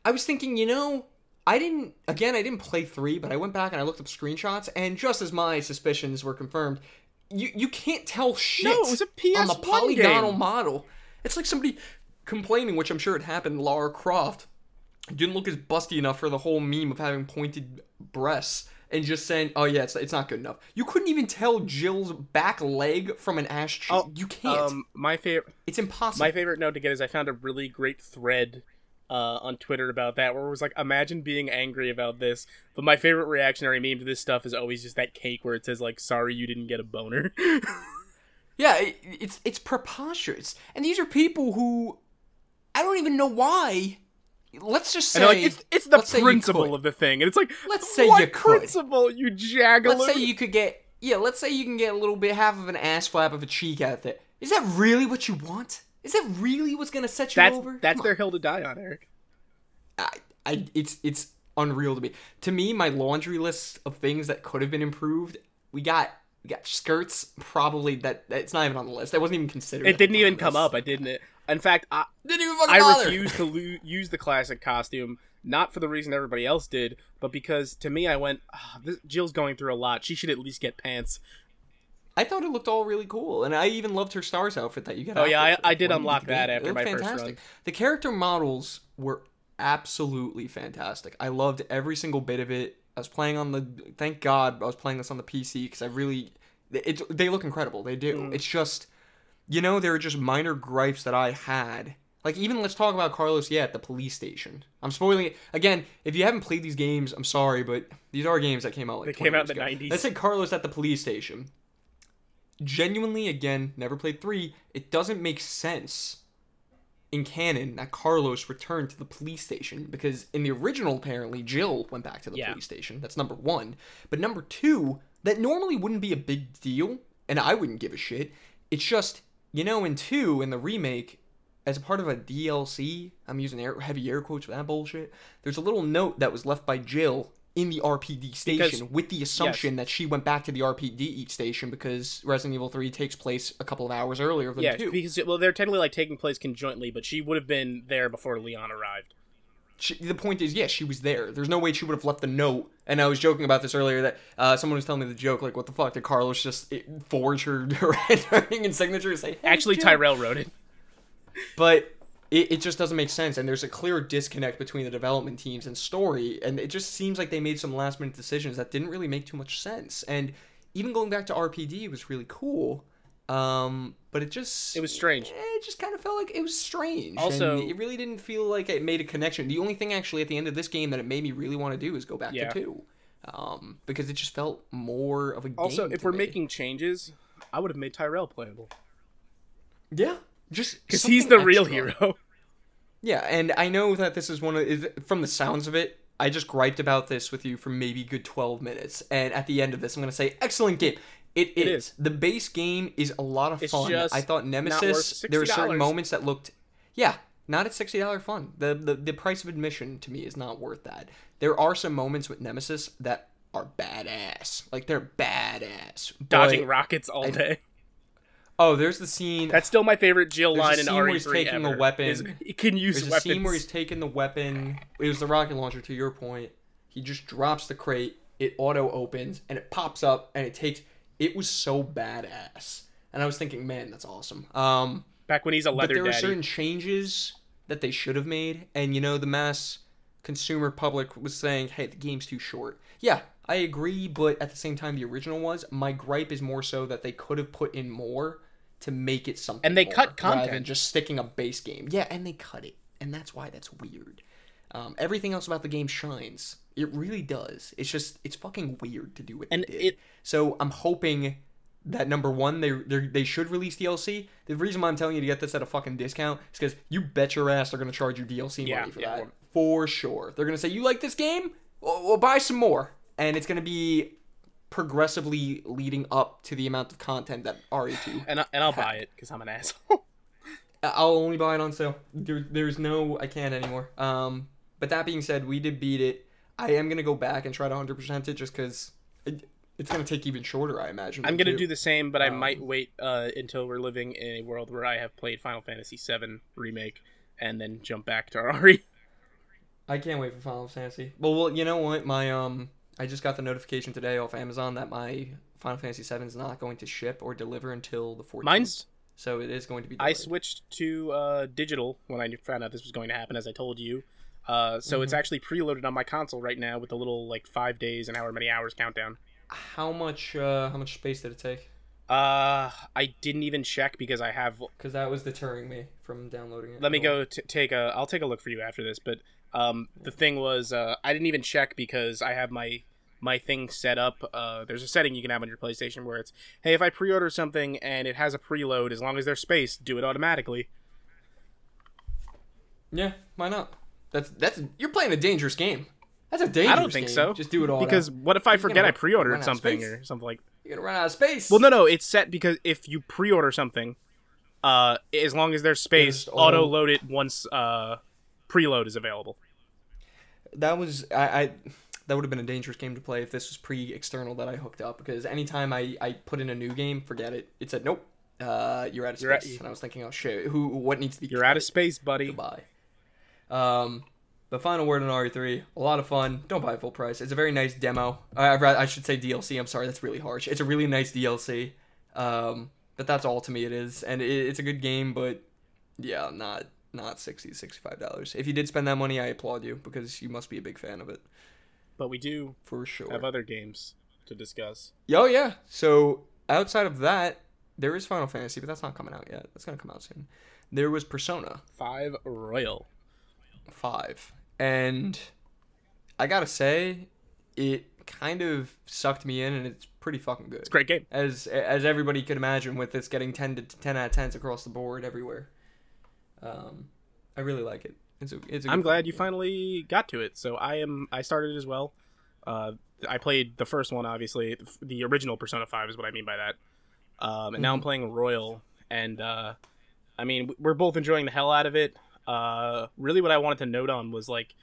i was thinking you know i didn't again i didn't play 3 but i went back and i looked up screenshots and just as my suspicions were confirmed you you can't tell shit No, it was a on the polygonal game. model it's like somebody complaining which i'm sure it happened lara croft didn't look as busty enough for the whole meme of having pointed breasts and just saying, "Oh yeah, it's, it's not good enough." You couldn't even tell Jill's back leg from an ass cheek. Oh, you can't. Um, my favorite it's impossible. my favorite note to get is I found a really great thread uh, on Twitter about that where it was like, imagine being angry about this, but my favorite reactionary meme to this stuff is always just that cake where it says like, "Sorry, you didn't get a boner." yeah, it, it's it's preposterous. And these are people who I don't even know why. Let's just say like, it's it's the let's say you principle of the thing, and it's like, Let's say you could. principle, you Juggalo. Let's say you could get yeah. Let's say you can get a little bit, half of an ass flap of a cheek out there. Is that really what you want? Is that really what's gonna set you that's over? that's Come their on. hill to die on, Eric. I, I, it's it's unreal to me. To me, my laundry list of things that could have been improved. We got we got skirts. Probably that it's not even on the list. That wasn't even considered. It didn't even come up. I didn't. It. In fact, I, Didn't even fucking I bother. refuse to lo- use the classic costume, not for the reason everybody else did, but because to me, I went, "Ah, this, Jill's going through a lot. She should at least get pants. I thought it looked all really cool, and I even loved her stars outfit that you got. Oh, yeah, I- I did unlock that after my first fantastic. run. The character models were absolutely fantastic. I loved every single bit of it. I was playing on the. Thank God I was playing this on the PC because I really. It, they look incredible. They do. Mm. It's just, you know, there are just minor gripes that I had. Like even let's talk about Carlos. Yeah, at the police station. I'm spoiling it again. If you haven't played these games, I'm sorry, but these are games that came out like They came out in the ago. 90s. Let's say Carlos at the police station. Genuinely, again, never played three. It doesn't make sense in canon that Carlos returned to the police station because in the original, apparently, Jill went back to the Yeah. police station. That's number one. But number two, that normally wouldn't be a big deal, and I wouldn't give a shit. It's just, you know, in two, in the remake, as a part of a DLC, I'm using air, heavy air quotes for that bullshit. There's a little note that was left by Jill in the RPD station Because- with the assumption that she went back to the RPD station because Resident Evil 3 takes place a couple of hours earlier than Yeah, 2. because well, they're technically like taking place conjointly, but she would have been there before Leon arrived. she, the point is, yes, she was there. There's no way she would have left the note. And I was joking about this earlier that uh, someone was telling me the joke, like, what the fuck? Did Carlos just eh, forge her handwriting and signature and say, hey, Actually? Tyrell wrote it. But it, it just doesn't make sense. And there's a clear disconnect between the development teams and story. And it just seems like they made some last minute decisions that didn't really make too much sense. And even going back to RPD was really cool. Um, but it just It was strange. eh, It just kind of felt like it was strange. Also- and it really didn't feel like it made a connection. The only thing actually at the end of this game that it made me really want to do is go back Yeah. to two, um, because it just felt more of a game. Also, if we're me. making changes, I would have made Tyrell playable yeah, just because he's the something real hero. Yeah, and I know that this is one of is- from the sounds of it. I just griped about this with you for maybe good twelve minutes, and at the end of this, I'm gonna say excellent game. It is. It is. The base game is a lot of It's fun. just I thought Nemesis. There were certain moments that looked, yeah, not at sixty dollar fun. The, the the price of admission to me is not worth that. There are some moments with Nemesis that are badass. Like they're badass. Dodging rockets all day. Oh, there's the scene. That's still my favorite Jill There's a line in scene where RE3 he's taking a ever, weapon. is He can use There's a scene where he's taking the weapon. It was the rocket launcher. To your point, he just drops the crate. It auto opens and it pops up and it takes. It was so badass, and I was thinking, man, that's awesome. Um, Back when he's a leather. but there were certain changes that they should have made, and you know, the mass consumer public was saying, hey, the game's too short. Yeah, I agree, but at the same time, the original was. My gripe is more so that they could have put in more to make it something. And they more, cut rather than just sticking a base game. Yeah, and they cut it, and that's why that's weird. Um, everything else about the game shines. It really does. It's just it's fucking weird to do what And they did. it- so I'm hoping that number one they they they should release DLC. The reason why I'm telling you to get this at a fucking discount is because you bet your ass they're gonna charge you DLC Yeah, money for yeah, that for sure. They're gonna say you like this game, well, well buy some more, and it's gonna be progressively leading up to the amount of content that RE2 and, I, and I'll buy it because I'm an asshole. I'll only buy it on sale. There, there's no, I can't anymore. Um, but that being said, we did beat it. I am gonna go back and try to 100% it just because it, it's gonna take even shorter, I imagine. I'm gonna do the same, but I Um, might wait uh, until we're living in a world where I have played Final Fantasy VII remake and then jump back to. RE. I can't wait for Final Fantasy. Well, well, you know what? My um, I just got the notification today off Amazon that my Final Fantasy VII is not going to ship or deliver until the 14th. Mine's so it is going to be. I switched to uh, digital when I found out this was going to happen, as I told you. Uh, so Mm-hmm. it's actually preloaded on my console right now with a little like five days and however many hours countdown. How much? Uh, how much space did it take? Uh, I didn't even check because I have. Because that was deterring me from downloading it. Let me go t- take a. I'll take a look for you after this. But um, the thing was, uh, I didn't even check because I have my my thing set up. Uh, there's a setting you can have on your PlayStation where it's, hey, if I pre-order something and it has a preload, as long as there's space, do it automatically. Yeah, why not? That's that's you're playing a dangerous game. That's a dangerous I don't think game. so. Just do it all Because what if I forget I pre-ordered something or something like? You're gonna run out of space. Well, no, no, it's set because if you pre-order something, uh, as long as there's space, auto load it once uh, preload is available. That was I, I that would have been a dangerous game to play if this was pre-external that I hooked up because anytime I I put in a new game, forget it. It said nope. Uh, you're out of space, and I was thinking, oh shit, who what needs to be? You're out of space, buddy. Goodbye. Um, the final word on RE3, a lot of fun. Don't buy it full price. It's a very nice demo. I, I should say DLC. I'm sorry, that's really harsh. It's a really nice DLC. Um, but that's all to me it is, and it, it's a good game. But yeah, not not 60 65 dollars. If you did spend that money, I applaud you because you must be a big fan of it But we do for sure. have other games to discuss. Oh yeah. So outside of that, there is Final Fantasy, but that's not coming out yet. That's gonna come out soon. There was Persona. Five Royal. five. And I gotta say, it kind of sucked me in, and it's pretty fucking good. It's a great game. As as everybody could imagine, with this getting ten to ten out of tens across the board everywhere. Um, I really like it. It's a, it's a I'm glad fucking you finally got to it. So I am. I started as well. Uh, I played the first one, obviously. The original Persona Five is what I mean by that. Um, and now I'm Mm-hmm. playing Royal, and uh, I mean we're both enjoying the hell out of it. Uh, really, what I wanted to note on was like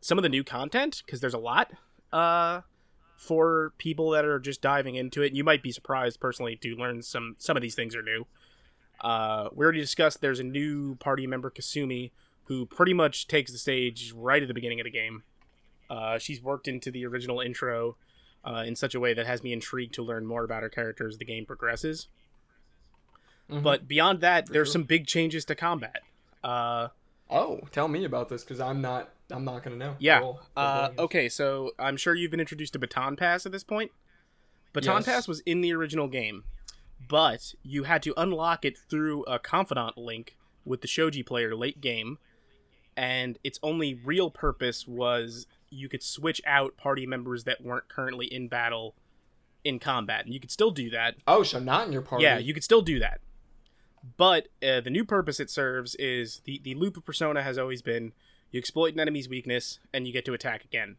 some of the new content because there's a lot. Uh, for people that are just diving into it, you might be surprised personally to learn some some of these things are new. Uh, we already discussed there's a new party member Kasumi who pretty much takes the stage right at the beginning of the game. Uh, she's worked into the original intro uh, in such a way that has me intrigued to learn more about her character as the game progresses. Mhm. But beyond that, there's sure. some big changes to combat. Uh, oh, tell me about this because I'm not I'm not gonna know. yeah. Uh, Cool. okay, so I'm sure you've been introduced to Baton Pass at this point. Baton Yes. Pass was in the original game, but you had to unlock it through a confidant link with the shogi player late game, and its only real purpose was you could switch out party members that weren't currently in battle in combat, and you could still do that. Oh, so not in your party. Yeah, you could still do that. But uh, the new purpose it serves is the, the loop of Persona has always been you exploit an enemy's weakness and you get to attack again.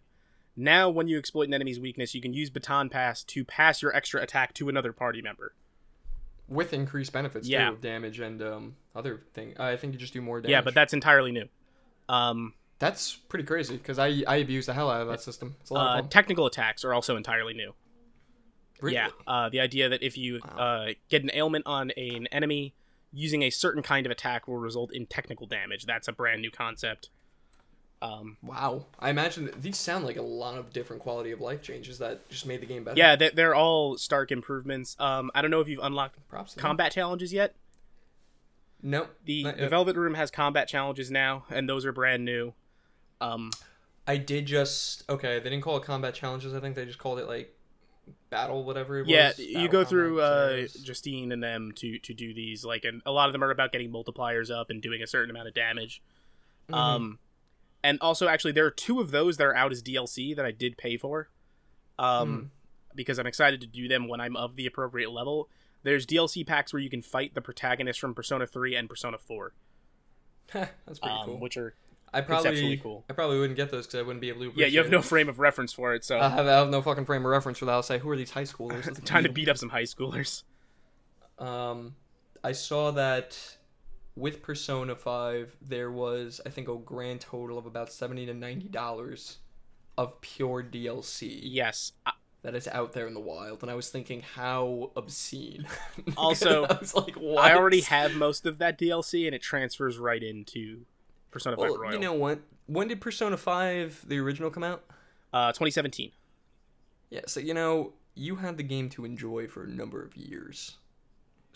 Now, when you exploit an enemy's weakness, you can use Baton Pass to pass your extra attack to another party member. With increased benefits Yeah. too, damage and um other thing. I think you just do more damage. Yeah, but that's entirely new. Um, that's pretty crazy because I I abuse the hell out of that system. It's a lot uh, technical attacks are also entirely new. Really? Yeah, uh, the idea that if you uh, get an ailment on an enemy, using a certain kind of attack will result in technical damage. That's a brand new concept. Um, Wow. I imagine these sound like a lot of different quality of life changes that just made the game better. yeah, they- they're all stark improvements. Um, I don't know if you've unlocked Props. combat challenges yet. Nope. The, the. Velvet Room has combat challenges now, and those are brand new. Um, I did just okay. They didn't call it combat challenges. I think they just called it like battle, whatever. It yeah, was. you go through uh. Justine and them to to do these. Like, and a lot of them are about getting multipliers up and doing a certain amount of damage. Mm-hmm. Um, and also, actually, there are two of those that are out as DLC that I did pay for. Um, Hmm. because I'm excited to do them when I'm of the appropriate level. There's DLC packs where you can fight the protagonist from Persona 3 and Persona 4, That's pretty um, cool. which are I probably cool. I probably wouldn't get those because I wouldn't be able to. yeah, you have no it. frame of reference for it, so I have, I have no fucking frame of reference for that. I'll say, who are these high schoolers? Time to beat beat up some high schoolers. Um, I saw that with Persona Five, there was I think a grand total of about seventy to ninety dollars of pure DLC Yes, I- that is out there in the wild, and I was thinking how obscene. Also, I was like, what? I already have most of that DLC, and it transfers right into Persona 5 Well, Royal. you know what? When did Persona Five, the original, come out? uh, 2017. Yeah, so you know, you had the game to enjoy for a number of years.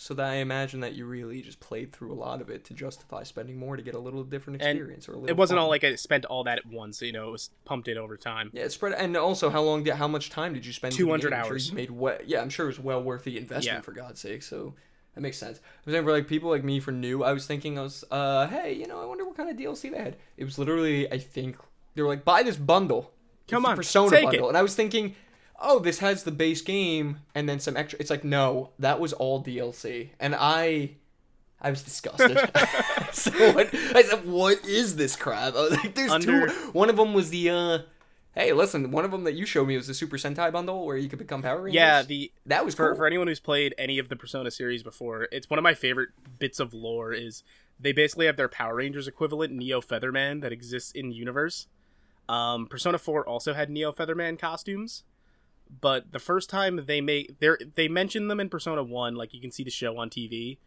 So that I imagine that you really just played through a lot of it to justify spending more to get a little different And experience or a little It wasn't fun. all like I spent all that at once. You know, it was pumped in over time. Yeah, it's spread and also how long did how much time did you spend? 200 game? I'm sure hours. you made we- yeah, I'm sure it was well worth the investment Yeah. for God's sake. So that makes sense. I was saying for like people like me for new, I was thinking I was uh hey, you know, I wonder what kind of DLC they had. It was literally I think they were like buy this bundle. Come on, Persona bundle. it. And I was thinking, oh, this has the base game and then some extra. It's like no, that was all DLC, and I. I was disgusted. so what, I said, "What is this crap?" I was like, "There's Under- two. One of them was the uh, Hey, listen, one of them that you showed me was the Super Sentai bundle where you could become Power Rangers. Yeah, the that was for cool. for anyone who's played any of the Persona series before, it's one of my favorite bits of lore. Is they basically have their Power Rangers equivalent, Neo Featherman, that exists in universe. Um, Persona Four also had Neo Featherman costumes, but the first time they make they they mention them in Persona One, like you can see the show on TV.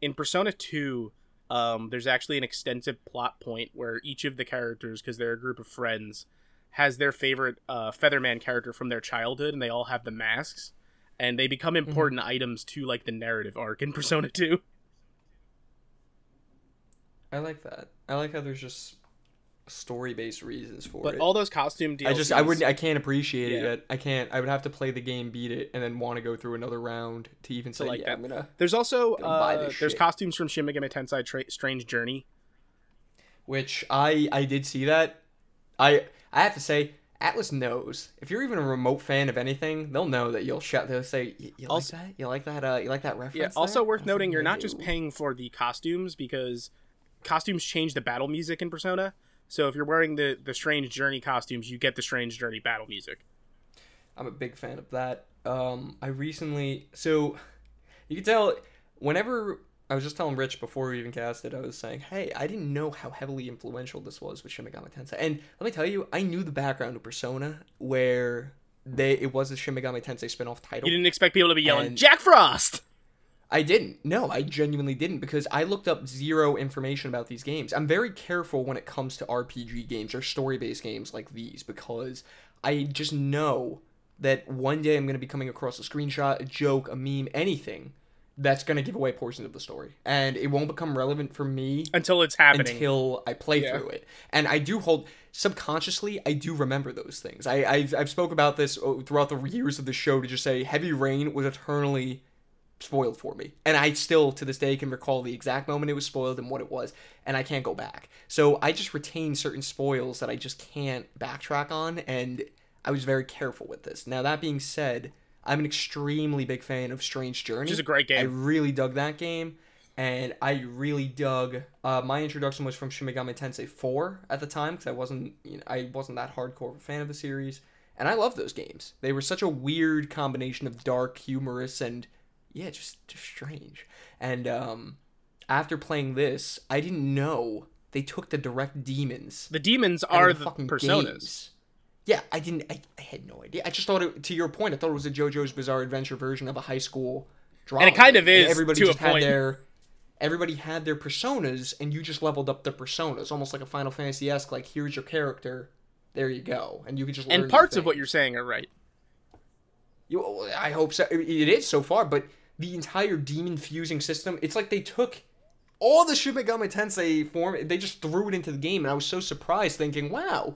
In Persona Two, um, there's actually an extensive plot point where each of the characters, because they're a group of friends, has their favorite uh, Featherman character from their childhood, and they all have the masks, and they become important items to like the narrative arc in Persona Two. I like that. I like how there's just story-based reasons for But it. But all those costume DLCs, I just I wouldn't I can't appreciate it yet. I can't. I would have to play the game, beat it, and then want to go through another round to even say like yeah. I'm gonna. There's also Gonna buy uh, this there's shit. costumes from Shin Megami Tensei Tra- Strange Journey. Which I I did see that. I I have to say. Atlus knows if you're even a remote fan of anything, they'll know that you'll shout. They'll say, "You Also- like that? You like that? Uh, you like that reference?" Yeah. Also there?" worth noting, you're "I not just paying for the costumes because costumes change the battle music in Persona. So if you're wearing the the Strange Journey costumes, you get the Strange Journey battle music. I'm a big fan of that. Um, I recently, so you can tell whenever I was just telling Rich before we even cast it, I was saying, "Hey, I didn't know how heavily influential this was with Shin Megami Tensei." And let me tell you, I knew the background of Persona, where they it was a Shin Megami Tensei spin-off title. You didn't expect people to be yelling And- Jack Frost. I didn't. No, I genuinely didn't because I looked up zero information about these games. I'm very careful when it comes to RPG games or story based games like these because I just know that one day I'm going to be coming across a screenshot, a joke, a meme, anything that's going to give away portions of the story and it won't become relevant for me until it's happening. until I play Yeah. through it. And I do hold subconsciously, I do remember those things. I I've, I've spoke about this uh, throughout the years of the show to just say Heavy Rain was eternally spoiled for me, and I still to this day can recall the exact moment it was spoiled and what it was, and I can't go back. So I just retain certain spoils that I just can't backtrack on, and I was very careful with this. Now that being said. I'm an extremely big fan of Strange Journey. Which is a great game. I really dug that game, and I really dug. Uh, my introduction was from Shin Megami Tensei 4 at the time because I wasn't, you know, I wasn't that hardcore of a fan of the series, and I loved those games. They were such a weird combination of dark, humorous, and yeah, just just strange. And um, after playing this, I didn't know they took the direct demons The demons are of the, fucking personas. games. Yeah, I didn't. I, I had no idea. I just thought it. To your point, I thought it was a JoJo's Bizarre Adventure version of a high school drama. And it kind of is, Everybody to a just had point. their. Everybody had their personas, and you just leveled up their personas, almost like a Final Fantasy esque. Like, here's your character, there you go, and you can just. Learn And parts of what you're saying are right. You, I hope so. It is so far, but the entire demon fusing system, it's like they took all the Shin Megami Tensei form, they just threw it into the game, and I was so surprised, thinking, wow,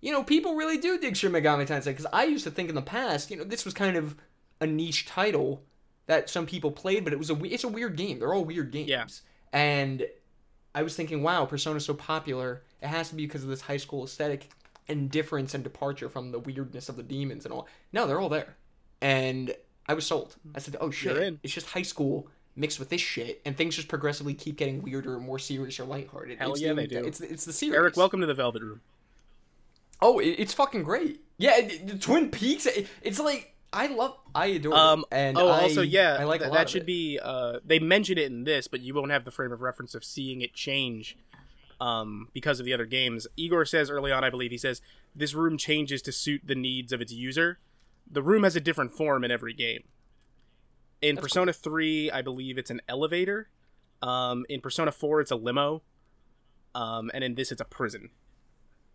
you know, people really do dig Shin Megami Tensei, because I used to think in the past, you know, this was kind of a niche title that some people played, but it was a it's a weird game. They're all weird games, Yeah. and I was thinking, wow, Persona's so popular, it has to be because of this high school aesthetic and difference and departure from the weirdness of the demons and all. No, they're all there. And I was sold. I said, oh shit, it's just high school mixed with this shit, and things just progressively keep getting weirder and more serious or lighthearted. Hell it's yeah, the, they do. It's, it's the series. Eric, welcome to the Velvet Room. Oh, it, it's fucking great. Yeah, it, the Twin Peaks, it, it's like, I love, I adore Um. And oh, I- also, yeah, I like th- that should be. Uh, they mentioned it in this, but you won't have the frame of reference of seeing it change, um, because of the other games. Igor says early on, I believe he says this room changes to suit the needs of its user. The room has a different form in every game. In That's Persona Three, I believe it's an elevator. Um, in Persona Four, it's a limo. Um, and in this, it's a prison.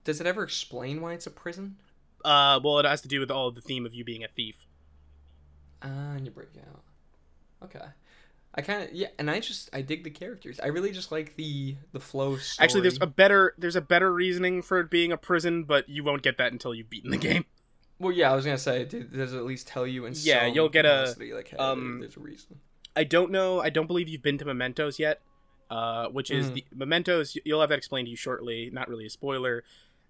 Does it ever explain why it's a prison? Uh, well, it has to do with all the theme of you being a thief. Ah, and you break out. Okay. I kind of yeah, and I just I dig the characters. I really just like the the flow. Story. Actually, there's a better there's a better reasoning for it being a prison, but you won't get that until you've beaten the game. Well, yeah, I was gonna say, does it at least tell you in Yeah, you'll get a, like hey, um, there's a reason. I don't know. I don't believe you've been to Mementos yet, uh, which is Mhm. the Mementos. You'll have that explained to you shortly. Not really a spoiler.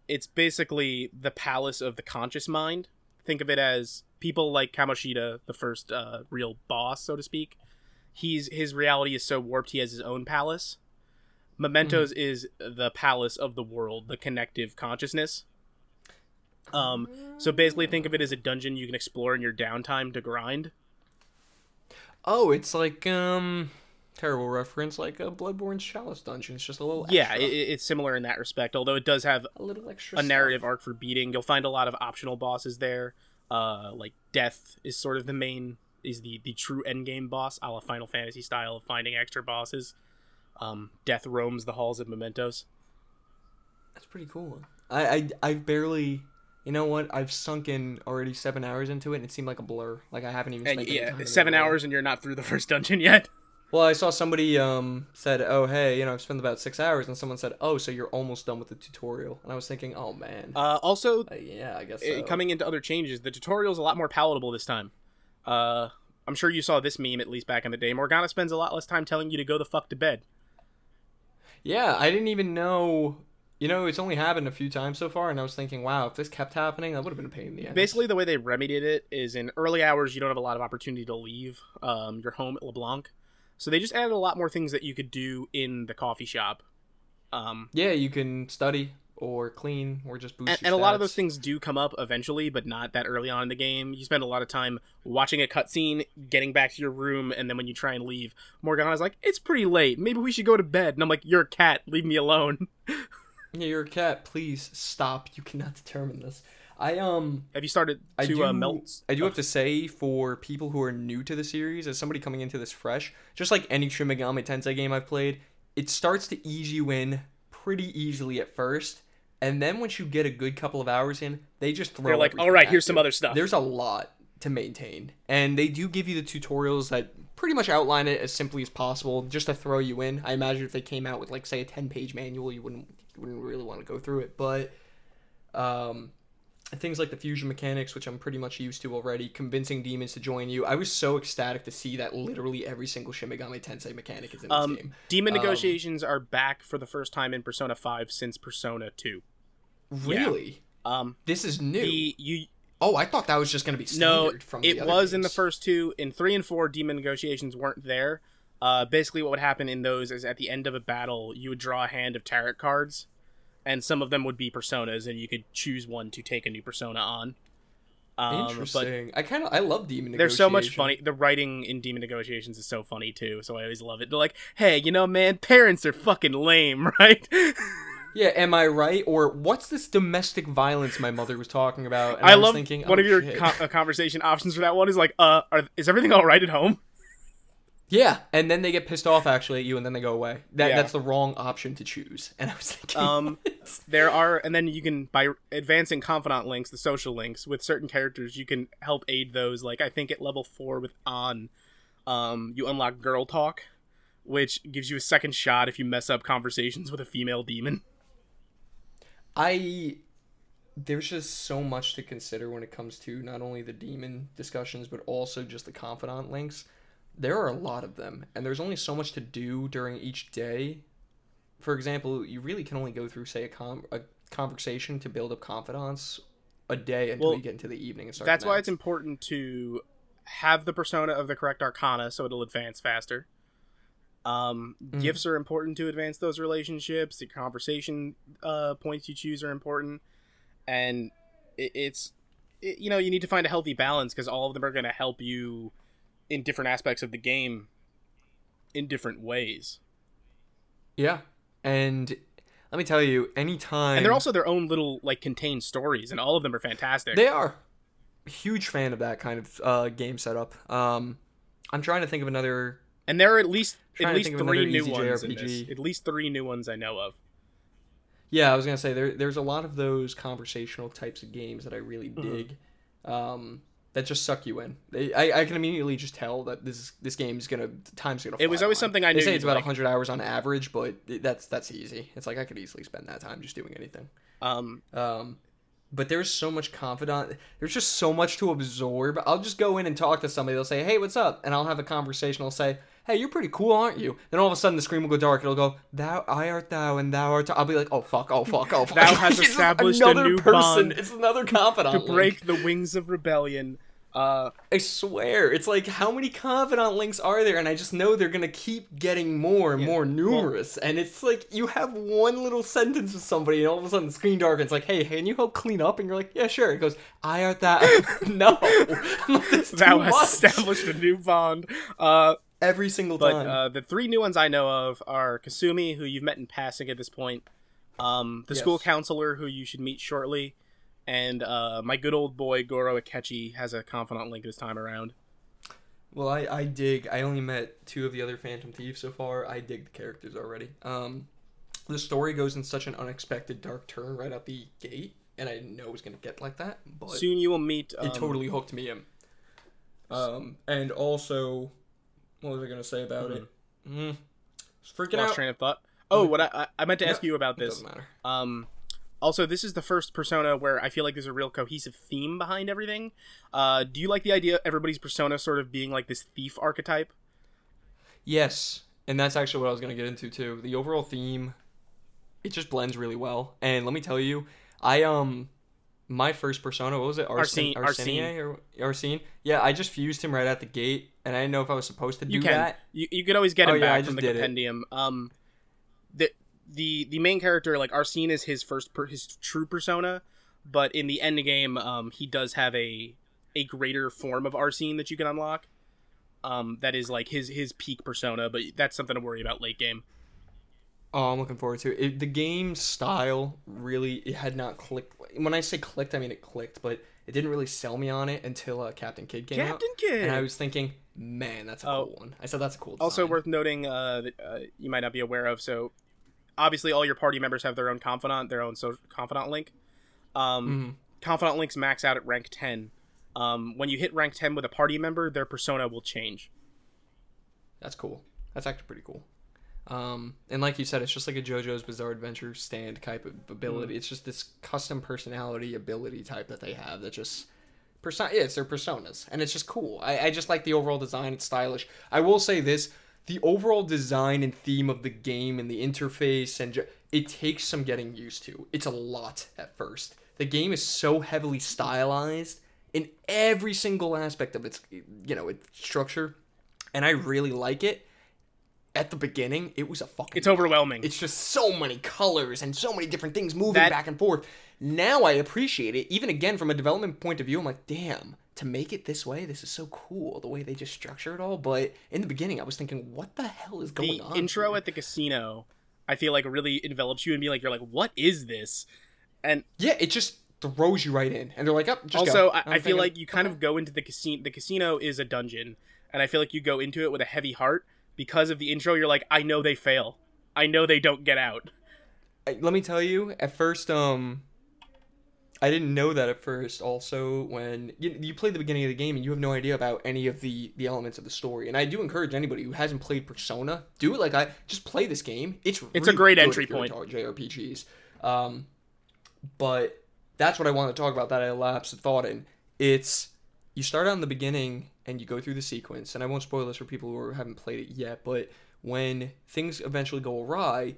It's basically the palace of the conscious mind. Think of it as people like Kamoshida, the first uh, real boss, so to speak. He's his reality is so warped he has his own palace. Mementos is the palace of the world, the connective consciousness. Um, so basically, think of it as a dungeon you can explore in your downtime to grind. Oh, it's like um terrible reference, like a Bloodborne Chalice dungeon. It's just a little Yeah, it, it's similar in that respect. Although it does have a little extra a narrative stuff. arc for beating. You'll find a lot of optional bosses there. Uh, like death is sort of the main is the the true end game boss, a la Final Fantasy style of finding extra bosses. Um, death roams the halls of Mementos. That's pretty cool. I I I barely. You know what? I've sunk in already seven hours into it, and it seemed like a blur. Like I haven't even And spent any yeah, in seven hours and you're not through the first dungeon yet. Well, I saw somebody um said, "Oh, hey, you know, I've spent about six hours," and someone said, "Oh, so you're almost done with the tutorial," and I was thinking, "Oh man, Uh, also, Uh, yeah, I guess uh, so. coming into other changes, the tutorial's a lot more palatable this time. Uh, I'm sure you saw this meme at least back in the day. Morgana spends a lot less time telling you to go the fuck to bed. Yeah, I didn't even know. You know, it's only happened a few times so far, and I was thinking, wow, if this kept happening, that would have been a pain in the ass. Basically, the way they remedied it is in early hours, you don't have a lot of opportunity to leave um, your home at LeBlanc. So they just added a lot more things that you could do in the coffee shop. Um, yeah, you can study or clean or just boost. and, and a lot of those things do come up eventually, but not that early on in the game. You spend a lot of time watching a cutscene, getting back to your room, and then when you try and leave, Morgana's like, "It's pretty late. Maybe we should go to bed." And I'm like, "You're a cat. Leave me alone." Yeah, you're a cat. Please stop. You cannot determine this. I um. have you started I to do, uh, melt? I do have to say, for people who are new to the series, as somebody coming into this fresh, just like any Shin Megami Tensei game I've played, it starts to ease you in pretty easily at first, and then once you get a good couple of hours in, they just throw. They're like, "All right, here's some other stuff." There's a lot to maintain. And they do give you the tutorials that pretty much outline it as simply as possible just to throw you in. I imagine if they came out with like say a 10-page manual, you wouldn't you wouldn't really want to go through it, but um things like the fusion mechanics, which I'm pretty much used to already, convincing demons to join you. I was so ecstatic to see that literally every single Shin Megami Tensei mechanic is in this Um, game. demon Um, negotiations are back for the first time in Persona 5 since Persona 2. Really? Um, This is new. the you oh, I thought that was just going to be no, from the it was in the first two. In three and four, demon negotiations weren't there. Uh, basically, what would happen in those is at the end of a battle, you would draw a hand of tarot cards, and some of them would be personas, and you could choose one to take a new persona on. Um, but Interesting. I kind of I love demon. there's so much funny. The writing in demon negotiations is so funny too, so I always love it. They're like, "Hey, you know, man, parents are fucking lame, right?" Yeah, am I right? Or what's this domestic violence my mother was talking about? And I, was love thinking, one oh, of your co- uh, conversation options for that one is like, "Uh, are, is everything all right at home?" yeah, and then they get pissed off actually at you, and then they go away. That Yeah. that's the wrong option to choose. And I was thinking, Um, there are, and then you can by advancing confidant links, the social links with certain characters, you can help aid those. Like I think at level four with on, um, you unlock girl talk, which gives you a second shot if you mess up conversations with a female demon. I there's just so much to consider when it comes to not only the demon discussions but also just the confidant links. There are a lot of them, and there's only so much to do during each day. For example, you really can only go through, say, a, com- a conversation to build up confidence a day until Well, you get into the evening and start. That's why it's important to have the persona of the correct arcana so it'll advance faster. Um, Mhm. Gifts are important to advance those relationships. The conversation uh, points you choose are important, and it, it's it, you know you need to find a healthy balance because all of them are going to help you in different aspects of the game in different ways. Yeah, and let me tell you, anytime And they're also their own little like contained stories, and all of them are fantastic. They are. Huge fan of that kind of uh, game setup. Um, I'm trying to think of another. And there are at least at least three new ones. At least three new ones I know of. Yeah, I was gonna say there. There's a lot of those conversational types of games that I really Mhm. dig. Um, that just suck you in. They, I, I can immediately just tell that this this game's gonna time's gonna. It was always something I They knew say it's about like. 100 hours on average, but that's that's easy. It's like I could easily spend that time just doing anything. Um, Um, but there's so much confidant. There's just so much to absorb. I'll just go in and talk to somebody. They'll say, "Hey, what's up?" And I'll have a conversation. I'll say, "Hey, you're pretty cool, aren't you?" Then all of a sudden the screen will go dark. It'll go, "Thou, I art thou, and thou art." Thou. I'll be like, "Oh fuck! Oh fuck! Oh fuck!" Thou just established a new person. bond It's another confidant. to link. break the wings of rebellion. Uh, I swear, it's like how many confidant links are there? And I just know they're gonna keep getting more and Yeah, more well- numerous. and it's like you have one little sentence with somebody, and all of a sudden the screen darkens. Like, hey, can you help clean up? And you're like, yeah, sure. It goes, I art that. no, thou too established a new bond. Uh, every single but time. uh, the three new ones I know of are Kasumi, who you've met in passing at this point, um, the Yes. school counselor, who you should meet shortly, and uh, my good old boy Goro Akechi has a confidant link this time around. Well, I, I dig. I only met two of the other Phantom Thieves so far. I dig the characters already. Um, the story goes in such an unexpected dark turn right out the gate, and I didn't know it was gonna get like that. But Soon you will meet. Um, it totally hooked me in. Um, and also, what was I gonna say about it? Mm. It's freaking lost out. train of thought. Oh, what I, I- I meant to No, ask you about this. doesn't matter. Um, also, this is the first persona where I feel like there's a real cohesive theme behind everything. Uh, do you like the idea of everybody's persona sort of being like this thief archetype? Yes, and that's actually what I was gonna get into too. The overall theme, it just blends really well. And let me tell you, I um, my first persona, what was it? Arsene- Arsene, Arsene, or Arsene? Yeah, I just fused him right at the gate, and I didn't know if I was supposed to do You can. that. You, you could always get Oh, him yeah, I back from the did it. compendium. Um, the the the main character like Arsene is his first per, his true persona, but in the end game, um, he does have a a greater form of Arsene that you can unlock. Um, that is like his his peak persona, but that's something to worry about late game. Oh, I'm looking forward to it. it. The game style really it had not clicked. When I say clicked, I mean it clicked, but it didn't really sell me on it until uh, Captain Kidd came out. Captain Kidd. And I was thinking, man, that's a Oh. cool one. I said that's a cool. also worth noting uh, that uh, you might not be aware of. So, obviously, all your party members have their own confidant, their own so confidant link. Um, Mhm. Confidant links max out at rank ten, um, when you hit rank 10 with a party member, their persona will change. That's cool. That's actually pretty cool. Um, and like you said, it's just like a JoJo's Bizarre Adventure stand type of ability. Mm. It's just this custom personality ability type that they have that just persona. Yeah, it's their personas, and it's just cool. I, I just like the overall design. It's stylish. I will say this: the overall design and theme of the game and the interface and ju- it takes some getting used to. It's a lot at first. The game is so heavily stylized in every single aspect of its you know its structure, and I really like it at the beginning, it was a fucking. It's overwhelming. It's just so many colors and so many different things moving That- back and forth. Now I appreciate it. Even again, from a development point of view, I'm like, damn, to make it this way, this is so cool. The way they just structure it all. But in the beginning, I was thinking, what the hell is going the on? The intro here? at the casino, I feel like really envelops you and be like, you're like, what is this? And yeah, it just throws you right in, and they're like, up. Oh, just also. I, I'm feel thinking, like you kind of uh-huh. go into the casino. The casino is a dungeon, and I feel like you go into it with a heavy heart because of the intro. You're like, I know they fail. I know they don't get out. Let me tell you at first um i didn't know that at first also when you, you play the beginning of the game and you have no idea about any of the the elements of the story and i do encourage anybody who hasn't played persona do it like i just play this game it's It's a great entry point. jrpgs um but that's what i want to talk about that i lapsed thought in it's you start out in the beginning and you go through the sequence and i won't spoil this for people who haven't played it yet but when things eventually go awry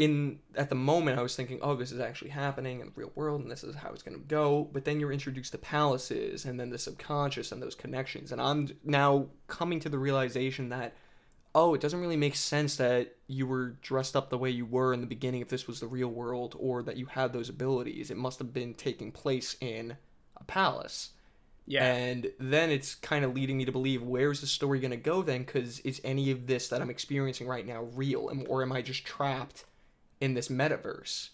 in at the moment I was thinking, oh, this is actually happening in the real world, and this is how it's going to go. But then you're introduced to palaces, and then the subconscious and those connections, and I'm now coming to the realization that, oh, it doesn't really make sense that you were dressed up the way you were in the beginning if this was the real world, or that you had those abilities. It must have been taking place in a palace. Yeah, And then it's kind of leading me to believe where's the story going to go then? Because is any of this that I'm experiencing right now real? Or am I just trapped in this metaverse?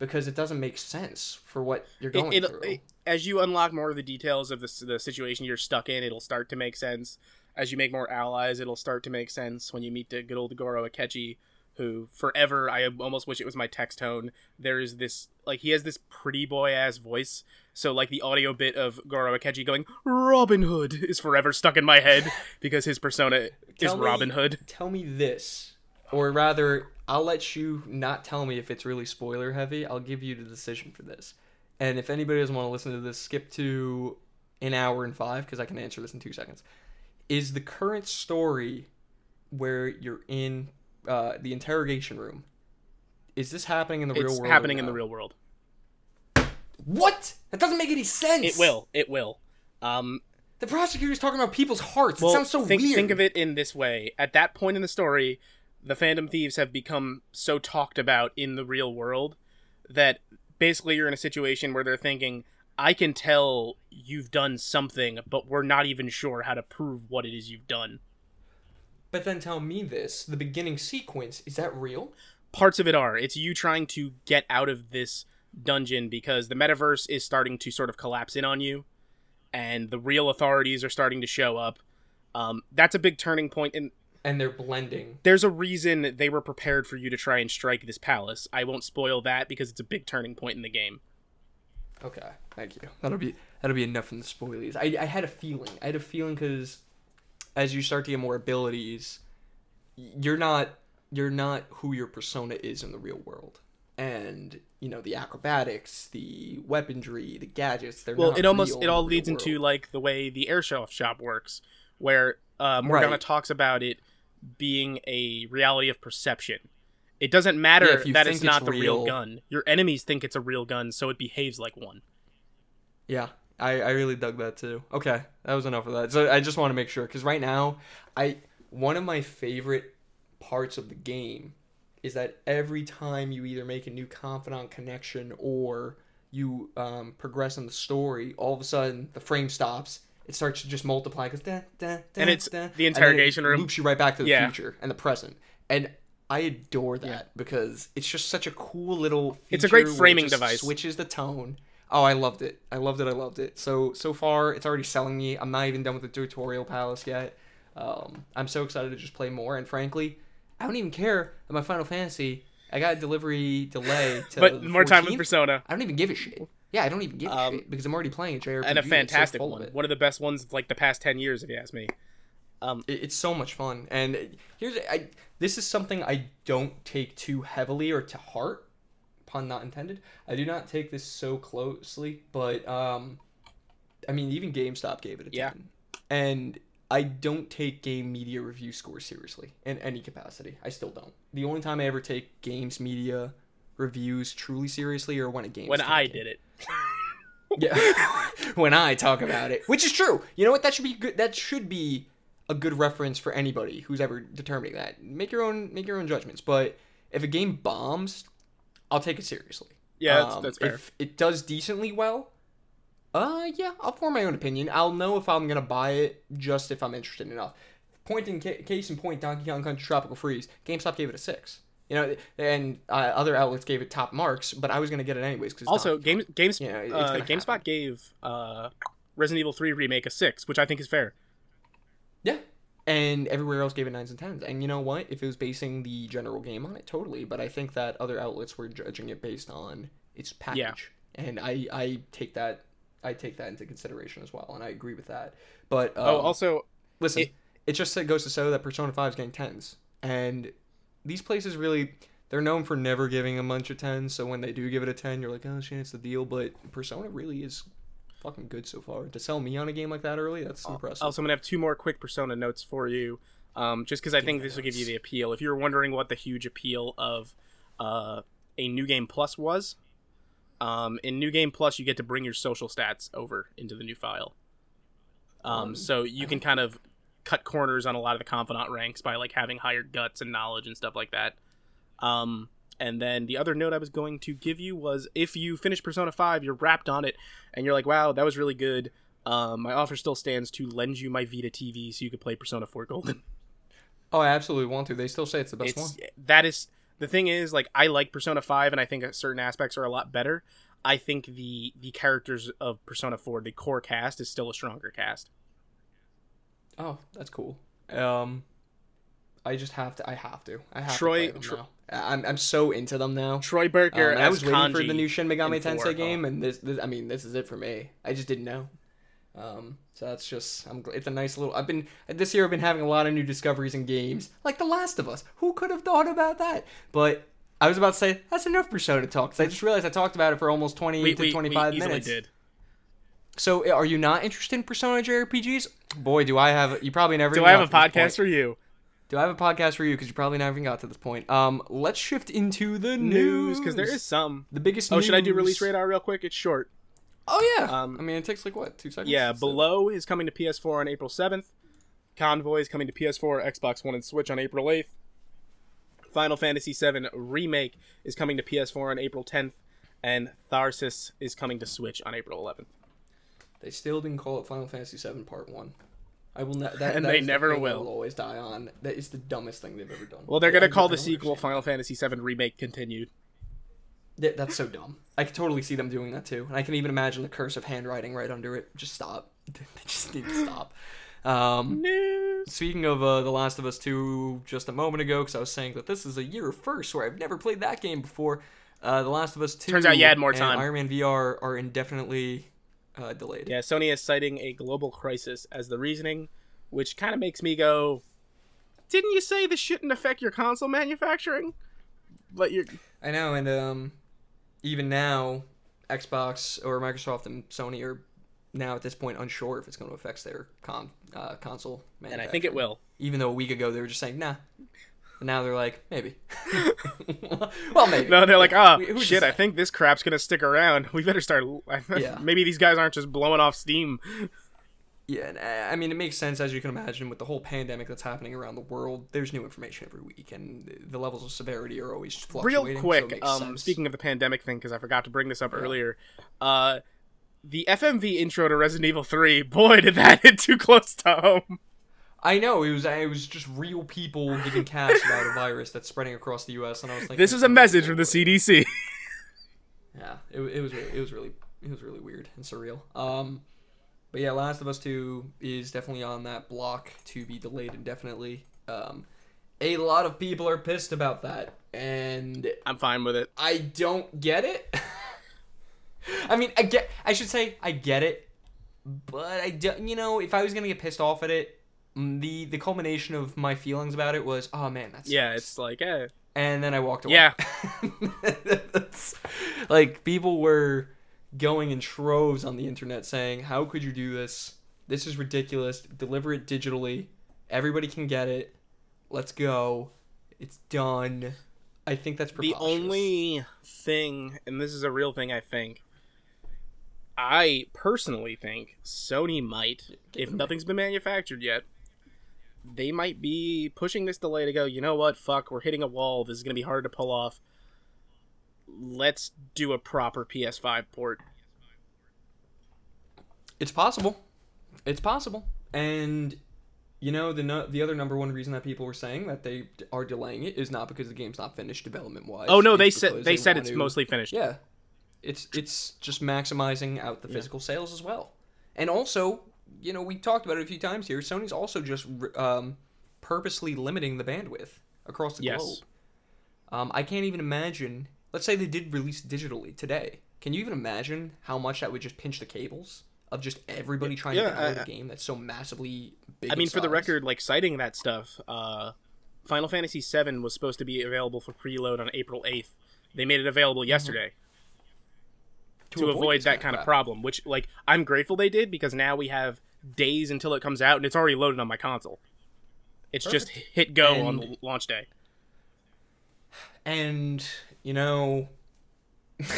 Because it doesn't make sense for what you're going it, through. it, as you unlock more of the details of the, the situation you're stuck in, it'll start to make sense. As you make more allies, it'll start to make sense when you meet the good old Goro Akechi, who forever I almost wish it was my text tone. There is this like he has this pretty boy ass voice, so like the audio bit of Goro Akechi going Robin Hood is forever stuck in my head because his persona is me- Robin Hood. Tell me this, or rather, I'll let you not tell me if it's really spoiler heavy. I'll give you the decision for this. And if anybody doesn't want to listen to this, skip to an hour and five because I can answer this in two seconds. Is the current story where you're in uh, the interrogation room? Is this happening in the real world? or happening in the real world. What? That doesn't make any sense. It will. It will. Um, The prosecutor's talking about people's hearts. Well, it sounds so think, weird. Think of it in this way. At that point in the story, the Phantom Thieves have become so talked about in the real world that basically you're in a situation where they're thinking, I can tell you've done something, but we're not even sure how to prove what it is you've done. But then tell me this: the beginning sequence is that real? Parts of it are. It's you trying to get out of this dungeon because the metaverse is starting to sort of collapse in on you, and the real authorities are starting to show up. Um, that's a big turning point in And they're blending. there's a reason they were prepared for you to try and strike this palace. I won't spoil that because it's a big turning point in the game. Okay, thank you. That'll be that'll be enough from the spoilies. I I had a feeling. I had a feeling because as you start to get more abilities, you're not you're not who your persona is in the real world. And you know the acrobatics, the weaponry, the gadgets. They're Well, it almost it all leads into like the way the airsoft shop works, where uh, Morgana Right. talks about it being a reality of perception. It doesn't matter Yeah, that it's not it's the real real- gun. Your enemies think it's a real gun, so it behaves like one. Yeah, I, I really dug that too. Okay, that was enough of that. So I just want to make sure because right now, I one of my favorite parts of the game is that every time you either make a new confidant connection or you um, progress in the story, all of a sudden the frame stops. It starts to just multiply because da, da, da, And it's da, the interrogation it room. loops you right back to the Yeah. future and the present. And I adore that Yeah. because it's just such a cool little. It's a great it framing just device. Switches the tone. Oh, I loved it. I loved it. I loved it. So so far, it's already selling me. I'm not even done with the tutorial palace yet. Um, I'm so excited to just play more. And frankly, I don't even care about Final Fantasy. I got a delivery delay to But the more time with Persona. I don't even give a shit. Yeah, I don't even give a Um, shit because I'm already playing a JRPG. and a that's so fantastic of one. One of the best ones of like the past ten years, if you ask me. It- it's so much fun and here's I this is something I don't take too heavily or to heart pun not intended I do not take this so closely but um I mean even GameSpot gave it a 10 and I don't take game media review scores seriously in any capacity I still don't the only time I ever take games media reviews truly seriously are when a game When I did it, yeah. when I talk about it, which is true. You know what? That should be good. That should be a good reference for anybody who's ever determining that. Make your own make your own judgments. But if a game bombs, I'll take it seriously. yeah, that's, Um, that's fair. If it does decently well, uh, yeah, I'll form my own opinion. I'll know if I'm gonna buy it just if I'm interested enough. Point in ca- case in point, Donkey Kong Country Tropical Freeze. GameSpot gave it a six. You know, and uh, other outlets gave it top marks, but I was gonna get it anyways. Cause Also, Game Games Yeah, it's uh, GameSpot happen. gave uh, Resident Evil Three remake a six, which I think is fair. Yeah. And everywhere else gave it nines and tens. And you know what? If it was basing the general game on it, totally. But I think that other outlets were judging it based on its package. And I, I take that I take that into consideration as well, and I agree with that. But um, oh, also, listen, it- it, just goes to show that Persona Five is getting tens, and these places really they're known for never giving a bunch of tens. So when they do give it a ten, you're like, oh shit, it's the deal. But Persona really is fucking good so far. To sell me on a game like that early, that's impressive. also, I'm gonna have two more quick Persona notes for you, um, just because I think this will give you the appeal. If you're wondering what the huge appeal of uh, a New Game Plus was, um, in New Game Plus you get to bring your social stats over into the new file. Um, Um, so you can kind of cut corners on a lot of the confidant ranks by like having higher guts and knowledge and stuff like that. Um, and then the other note I was going to give you was if you finish Persona 5, you're wrapped on it, and you're like, wow, that was really good. Um, my offer still stands to lend you my Vita TV so you could play Persona 4 Golden. oh, I absolutely want to. They still say it's the best It's one. that is the thing is like I like Persona 5 and I think certain aspects are a lot better. I think the the characters of Persona 4, the core cast, is still a stronger cast. Oh, that's cool. Um, I just have to. I have to. I have Troy- to play them Tro- now. I'm I'm so into them now. Troy Um, Baker and I was waiting for the new Shin Megami in four. Tensei game, and this, this, I mean, this is it for me. I just didn't know. Um, so that's just, I'm. It's a nice little. I've been this year. I've been having a lot of new discoveries in games, like The Last of Us. Who could have thought about that? But I was about to say that's enough Persona talk. 'cause I just realized I talked about it for almost twenty we, to we, twenty we easily minutes. did. So, are you not interested in Persona JRPGs? Boy, do I have. You probably never. Do I have a got to this point. podcast for you? Do I have a podcast for you? Because you probably never even got to this point. Um, let's shift into the News, news because there is some. the biggest. Oh, should I do release radar real quick? It's short. Oh yeah. Um, I mean, it takes like what two seconds? Yeah, it. Below is coming to PS4 on April 7th. Convoy is coming to PS4, Xbox One, and Switch on April 8th. Final Fantasy VII Remake is coming to PS4 on April 10th. And Tharsis is coming to Switch on April 11th. They still didn't call it Final Fantasy VII Part One. I will not. That, And that they is the never will. always die on. That is the dumbest thing they've ever done. Well, they're I- going I to call the sequel understand. Final Fantasy VII Remake Continued. Th- That's so dumb. I can totally see them doing that too, and I can even imagine the curse of handwriting right under it. Just stop. they just need to stop. Um, News. Speaking of uh, The Last of Us 2 just a moment ago, because I was saying that this is a year first where I've never played that game before. Uh, the Last of Us 2 Turns out you had more time. Iron Man VR are indefinitely uh, delayed. Yeah, Sony is citing a global crisis as the reasoning, which kind of makes me go, didn't you say this shouldn't affect your console manufacturing? But you're. I know, and um, even now, Xbox or Microsoft and Sony are now at this point unsure if it's going to affect their con- uh, console And I think it will. Even though a week ago they were just saying, nah. And now they're like, maybe. well, maybe. No, they're like, ah, to shit. I think this crap's gonna stick around. We better start. Yeah. Maybe these guys aren't just blowing off steam. Yeah, and uh, I mean, it makes sense as you can imagine with the whole pandemic that's happening around the world. There's new information every week, and the levels of severity are always Real fluctuating. so it quick, makes um, speaking of the pandemic thing, because I forgot to bring this up earlier, uh, the FMV intro to Resident Evil 3, boy, did that hit too close to home. I know it was it was just real people getting casts about a virus that's spreading across the U.S. and I was like, This is a message from the CDC. Yeah, it, it was really, it was really it was really weird and surreal. Um, but yeah, Last of Us Two is definitely on that block to be delayed indefinitely. Um, a lot of people are pissed about that, and I'm fine with it. I don't get it. I mean, I get. I should say I get it, but I don't. you know if I was gonna get pissed off at it, the the culmination of my feelings about it was, oh man, that's Yeah, it's like, eh. and then I walked away. Yeah. Like people were going in troves on the internet saying, "How could you do this? This is ridiculous. Deliver it digitally. Everybody can get it. Let's go. It's done." I think that's The only thing, and this is a real thing, I think. I personally think Sony might, if nothing's been manufactured yet, they might be pushing this delay to go. You know what? Fuck, we're hitting a wall. This is gonna be hard to pull off. Let's do a proper PS5 port. It's possible. It's possible. And you know the no- the other number one reason that people were saying that they d- are delaying it is not because the game's not finished development wise. Oh no, they said they said it's mostly finished. Yeah. It's it's just maximizing out the physical sales as well. And also, you know, we talked about it a few times here. Sony's also just um, purposely limiting the bandwidth across the Yes. globe. Um, I can't even imagine. Let's say they did release digitally today. Can you even imagine how much that would just pinch the cables of just everybody trying Yeah, to download I- a game that's so massively big? I mean, for the record, like citing that stuff, uh, Final Fantasy VII was supposed to be available for preload on April eighth. They made it available yesterday to, avoid, this that kind of problem. Which, like, I'm grateful they did because now we have days until it comes out, and it's already loaded on my console. It's just hit go on And- the launch day. and you know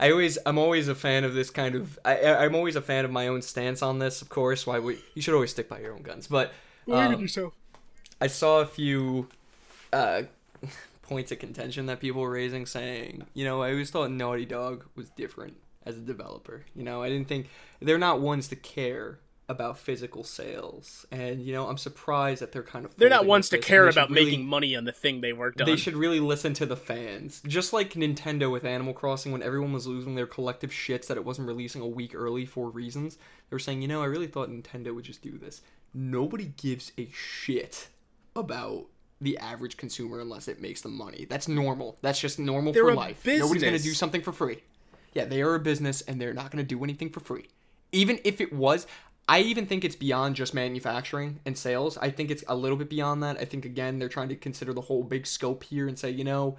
i always i'm always a fan of this kind of I, I- i'm always a fan of my own stance on this of course why we you should always stick by your own guns but um, yourself. i saw a few uh points of contention that people were raising saying you know i always thought naughty dog was different as a developer you know i didn't think they're not ones to care about physical sales and you know i'm surprised that they're kind of They're not ones to care and they should about really- making money on the thing they worked on. they should really listen to the fans. Just like Nintendo with Animal Crossing, when everyone was losing their collective shits that it wasn't releasing a week early for reasons, they were saying, you know, I really thought Nintendo would just do this. Nobody gives a shit about the average consumer unless it makes them money. That's normal. That's just normal They're for life. Nobody's gonna do something for free. Yeah, they are a business and they're not gonna do anything for free. Even if it was, I even think it's beyond just manufacturing and sales. I think it's a little bit beyond that. I think again they're trying to consider the whole big scope here and say, you know,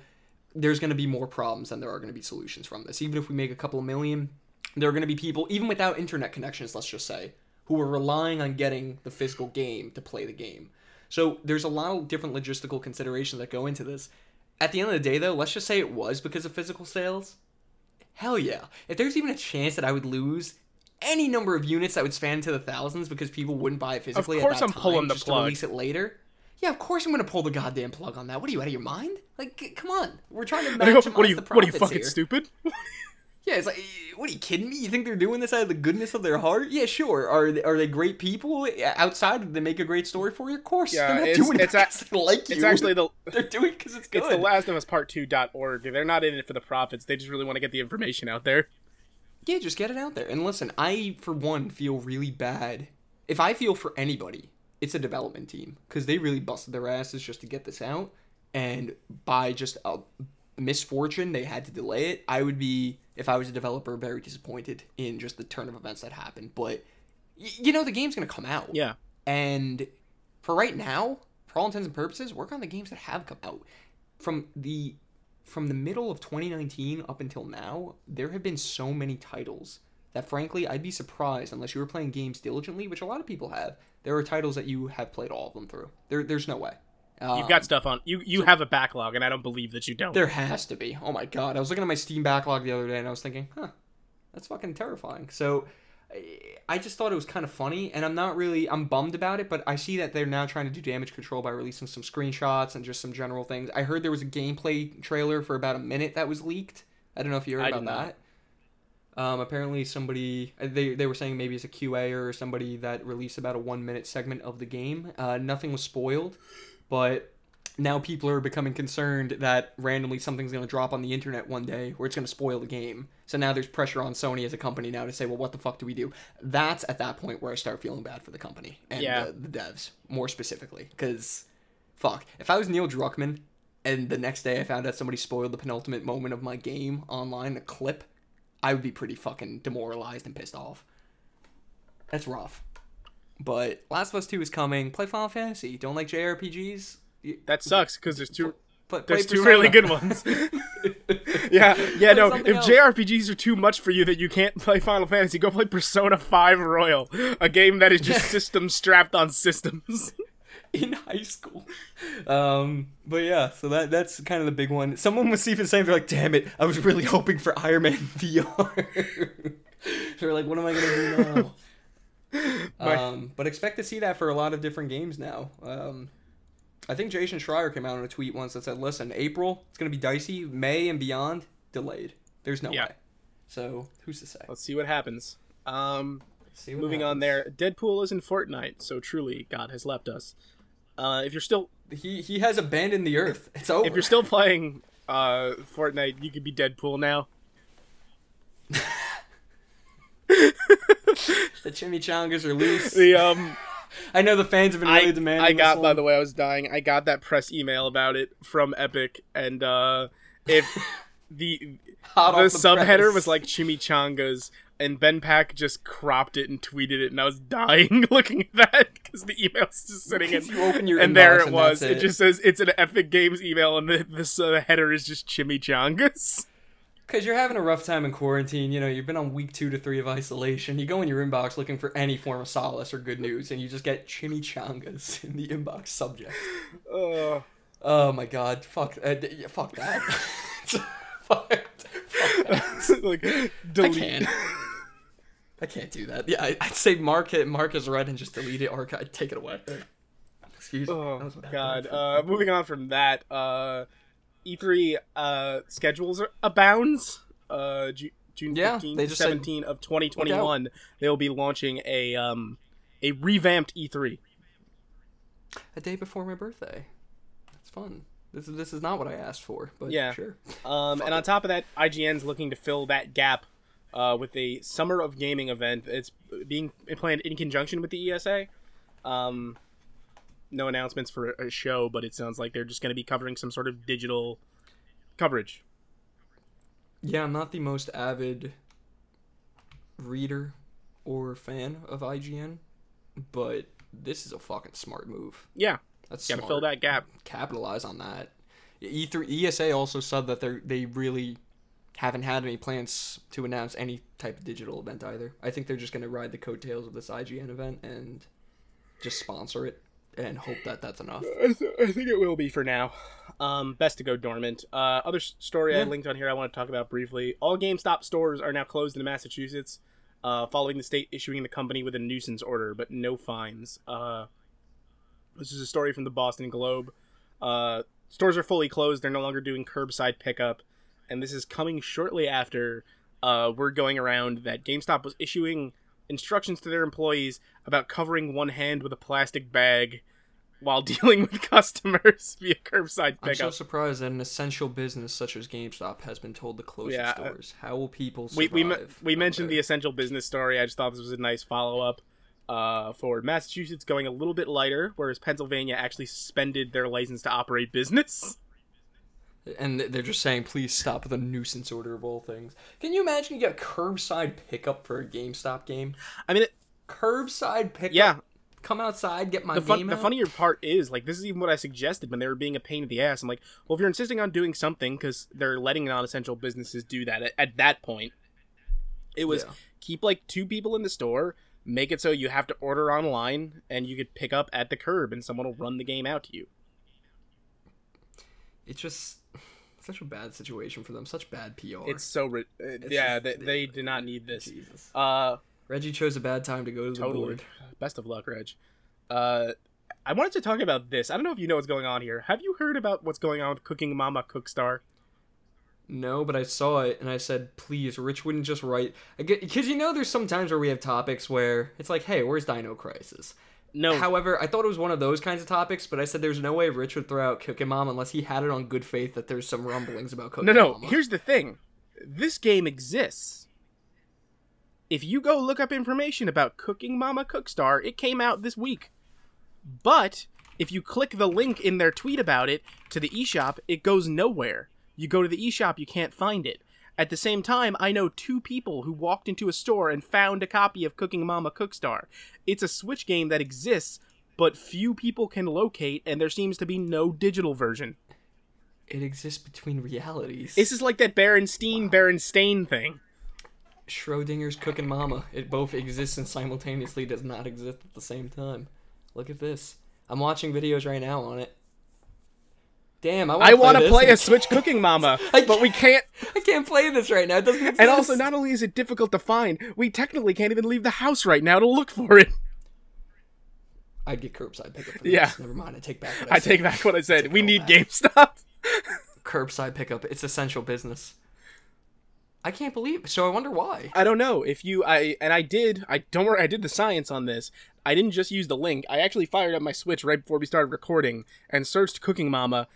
there's going to be more problems than there are going to be solutions from this. Even if we make a couple of million, there are going to be people even without internet connections, let's just say, who are relying on getting the physical game to play the game. So there's a lot of different logistical considerations that go into this. At the end of the day though, let's just say it was because of physical sales. Hell yeah. If there's even a chance that I would lose any number of units that would span into the thousands because people wouldn't buy it physically of course I'm time pulling the just plug. to release it later. Yeah, of course I'm gonna pull the goddamn plug on that. What are you out of your mind? Like, come on, we're trying to I go, maximize what are you? the What are you fucking here. stupid? Yeah, it's like, what are you kidding me? You think they're doing this out of the goodness of their heart? Yeah, sure. Are they, are they great people outside? Did they make a great story for you? Of course. Yeah, they're not it's- doing it a- like you. It's actually the they're doing it because it's good. it's the Last of Us Part Two dot org. They're not in it for the profits. They just really want to get the information out there. Yeah, just get it out there. And listen, I for one feel really bad. If I feel for anybody, it's a development team because they really busted their asses just to get this out, and by just a misfortune they had to delay it. I would be, if I was a developer, very disappointed in just the turn of events that happened. But y- you know, the game's gonna come out. Yeah. And for right now, for all intents and purposes, work on the games that have come out. From the from the middle of 2019 up until now, there have been so many titles that frankly I'd be surprised unless you were playing games diligently, which a lot of people have. There are titles that you have played all of them through. There, there's no way. You've got stuff on you. You have a backlog, and I don't believe that you don't. There has to be. Oh my god. I was looking at my Steam backlog the other day and I was thinking, huh, that's fucking terrifying. So I- I just thought it was kind of funny and I'm not really I'm bummed about it, but I see that they're now trying to do damage control by releasing some screenshots and just some general things. I heard there was a gameplay trailer for about a minute that was leaked. I don't know if you heard I about that. Um, apparently somebody uh, they, they were saying maybe it's a QA or somebody that released about a one minute segment of the game. Uh, nothing was spoiled, but now people are becoming concerned that randomly something's going to drop on the internet one day where it's going to spoil the game. So now there's pressure on Sony as a company now to say, well, what the fuck do we do? That's at that point where I start feeling bad for the company and Yeah. the, the devs more specifically. Because, fuck, if I was Neil Druckmann and the next day I found out somebody spoiled the penultimate moment of my game online, a clip, I would be pretty fucking demoralized and pissed off. That's rough. But Last of Us 2 is coming. Play Final Fantasy. Don't like JRPGs? That sucks because there's two Play, play there's two really good ones. yeah, yeah. Play No, if else. JRPGs are too much for you that you can't play Final Fantasy, go play Persona Five Royal, a game that is just systems strapped on systems. in high school. Um, but yeah, so that that's kind of the big one. Someone was even saying they're like, "Damn it, I was really hoping for Iron Man VR." they're like, "What am I gonna do now?" Um, but expect to see that for a lot of different games now. Um, I think Jason Schreier came out in a tweet once that said, "Listen, April it's gonna be dicey. May and beyond delayed. There's no Yeah. way." So who's to say? Let's see what happens. Um, See what moving on there, Deadpool is in Fortnite, so truly God has left us. Uh, if you're still He he has abandoned the earth. It's over. if you're still playing uh, Fortnite, you could be Deadpool now. The chimichangas are loose. The um. I know the fans have been really I, demanding. I got by the way I was dying. I got that press email about it from Epic, and uh, if the Hot the the subheader was like chimichangas, and Ben Pack just cropped it and tweeted it, and I was dying looking at that because the email's just sitting in. You open your and there it and was. that's It. just says it's an Epic Games email, and the, this uh, header is just chimichangas. Because you're having a rough time in quarantine. You know, you've been on week two to three of isolation. You go in your inbox looking for any form of solace or good news, and you just get chimichangas in the inbox subject. Uh, Oh my god. Fuck, uh, d- yeah, fuck that. fuck, that. like I delete. can't. I can't do that. Yeah, I, I'd say mark it, mark as red, and just delete it, or I'd take it away. Excuse me. Oh. God! Uh, moving on from that, uh, E3 uh, schedules abounds. Uh, Ju- June Yeah, fifteenth they to just said, seventeenth of twenty twenty one, they will be launching a um a revamped E E3. a day before my birthday. That's fun. This is this is not what I asked for, but Yeah. sure. Um, and on top of that, IGN's looking to fill that gap uh, with a summer of gaming event. It's being planned in conjunction with the ESA. Um, no announcements for a show, but it sounds like they're just going to be covering some sort of digital coverage. Yeah, I'm not the most avid reader or fan of IGN, but this is a fucking smart move. Yeah, That's got to smart. fill that gap. Capitalize on that. E3 ESA also said that they they really haven't had any plans to announce any type of digital event either. I think they're just going to ride the coattails of this IGN event and just sponsor it and hope that that's enough. I, th- I think it will be for now. Um, best to go dormant. Uh, other story I linked on here I want to talk about briefly. All GameStop stores are now closed in Massachusetts, uh, following the state issuing the company with a nuisance order, but no fines. Uh, this is a story from the Boston Globe. Uh, stores are fully closed. They're no longer doing curbside pickup, and this is coming shortly after uh, we're going around that GameStop was issuing instructions to their employees about covering one hand with a plastic bag while dealing with customers via curbside pickup. I'm so surprised that an essential business such as GameStop has been told to close Yeah, its uh, doors. How will people we survive? we, we out mentioned the essential business story. I just thought this was a nice follow up. Uh, for Massachusetts going a little bit lighter, whereas Pennsylvania actually suspended their license to operate business. and they're just saying, "Please stop the nuisance order of all things." Can you imagine you get curbside pickup for a GameStop game? I mean, it, Curbside pickup. yeah. Come outside, get my The, fun, the out. funnier part is like this is even what I suggested when they were being a pain in the ass. I'm like, well, if you're insisting on doing something because they're letting non-essential businesses do that at, at that point, it was Yeah. keep like two people in the store, make it so you have to order online and you could pick up at the curb and someone will run the game out to you. It's just such a bad situation for them. Such bad PR. It's so ri- uh, yeah, just they, they did not need this. Jesus. Uh, Reggie chose a bad time to go to the totally. board. Best of luck, Reg. Uh, I wanted to talk about this. I don't know if you know what's going on here. Have you heard about what's going on with Cooking Mama Cookstar? No, but I saw it and I said, please, Rich wouldn't just write. Because you know, there's some times where we have topics where it's like, hey, where's Dino Crisis? No, However, I thought it was one of those kinds of topics, but I said there's no way Rich would throw out Cooking Mom unless he had it on good faith that there's some rumblings about Cooking Mama. No, no. Mama. Here's the thing. This game exists. If you go look up information about Cooking Mama Cookstar, it came out this week. But if you click the link in their tweet about it to the eShop, it goes nowhere. You go to the eShop, you can't find it. At the same time, I know two people who walked into a store and found a copy of Cooking Mama Cookstar. It's a Switch game that exists, but few people can locate, and there seems to be no digital version. It exists between realities. This is like that Berenstein Berenstain thing. Schrodinger's Cooking Mama. It both exists and simultaneously does not exist at the same time. Look at this. I'm watching videos right now on it. Damn, I want I want to this play a Switch Cooking Mama, but we can't. I can't play this right now. It doesn't exist. And also, not only is it difficult to find, we technically can't even leave the house right now to look for it. I'd get curbside pickup. For Yeah. Never mind. I take back. What I, I said. take back what I said. Take We need back. GameStop. curbside pickup. It's essential business. I can't believe. So I wonder why. I don't know if you I and I did I don't worry I did the science on this. I didn't just use the link. I actually fired up my Switch right before we started recording and searched Cooking Mama.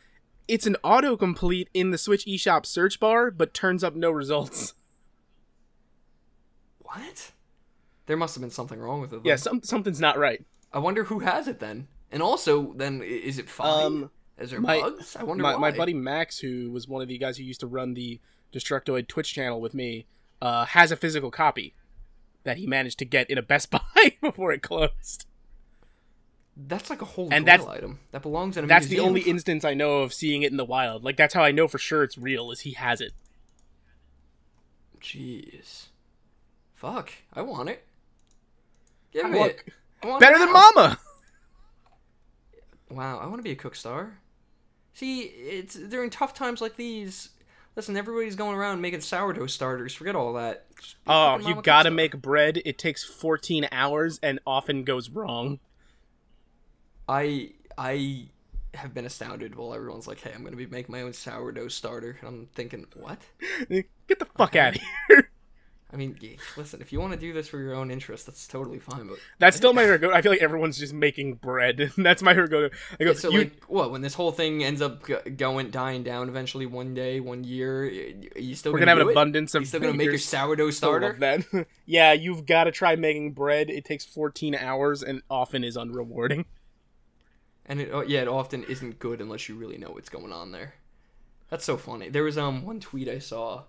It's an autocomplete in the Switch eShop search bar, but turns up no results. What? There must have been something wrong with it. Yeah, some, something's not right. I wonder who has it then. And also, then is it fine? Um, is there my- bugs? I wonder My, why. my buddy Max, who was one of the guys who used to run the Destructoid Twitch channel with me, uh, has a physical copy that he managed to get in a Best Buy before it closed. That's like a whole And that's- item that belongs in a That's the only instance I know of seeing it in the wild. Like that's how I know for sure it's real. Is he has it. Jeez. Fuck. I want it. Give I me want- it. I want Better it than. Mama. Wow, I want to be a cook star. See, it's during tough times like these. Listen, everybody's going around making sourdough starters. Forget all that. Just be a Oh, you gotta make bread. It takes 14 hours and often goes wrong. I I have been astounded while everyone's like, "Hey, I'm gonna be making my own sourdough starter," and I'm thinking, "What?" Get the fuck out of here. I mean, yeah, listen, if you want to do this for your own interest, that's totally fine. But That's still my go. I feel like everyone's just making bread. That's my go. I go, so you, like, what? When this whole thing ends up go- going dying down eventually one day, one year, you still we're gonna have do an it? abundance of. You still gonna make your sourdough starter? that. yeah, you've got to try making bread. It takes 14 hours and often is unrewarding. And it, oh, yeah, it often isn't good unless you really know what's going on there. That's so funny. There was um one tweet I saw.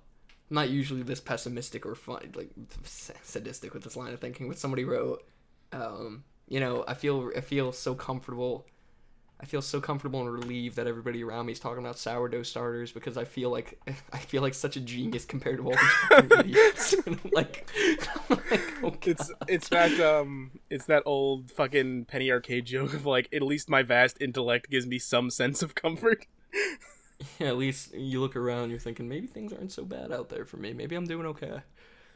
I'm not usually this pessimistic or fun, like sadistic with this line of thinking, but somebody wrote, um, you know, I feel I feel so comfortable. I feel so comfortable and relieved that everybody around me is talking about sourdough starters because I feel like I feel like such a genius compared to all these idiots. I'm like, I'm like, oh It's it's that um it's that old fucking penny arcade joke of like at least my vast intellect gives me some sense of comfort. Yeah, at least you look around, you're thinking maybe things aren't so bad out there for me. Maybe I'm doing okay.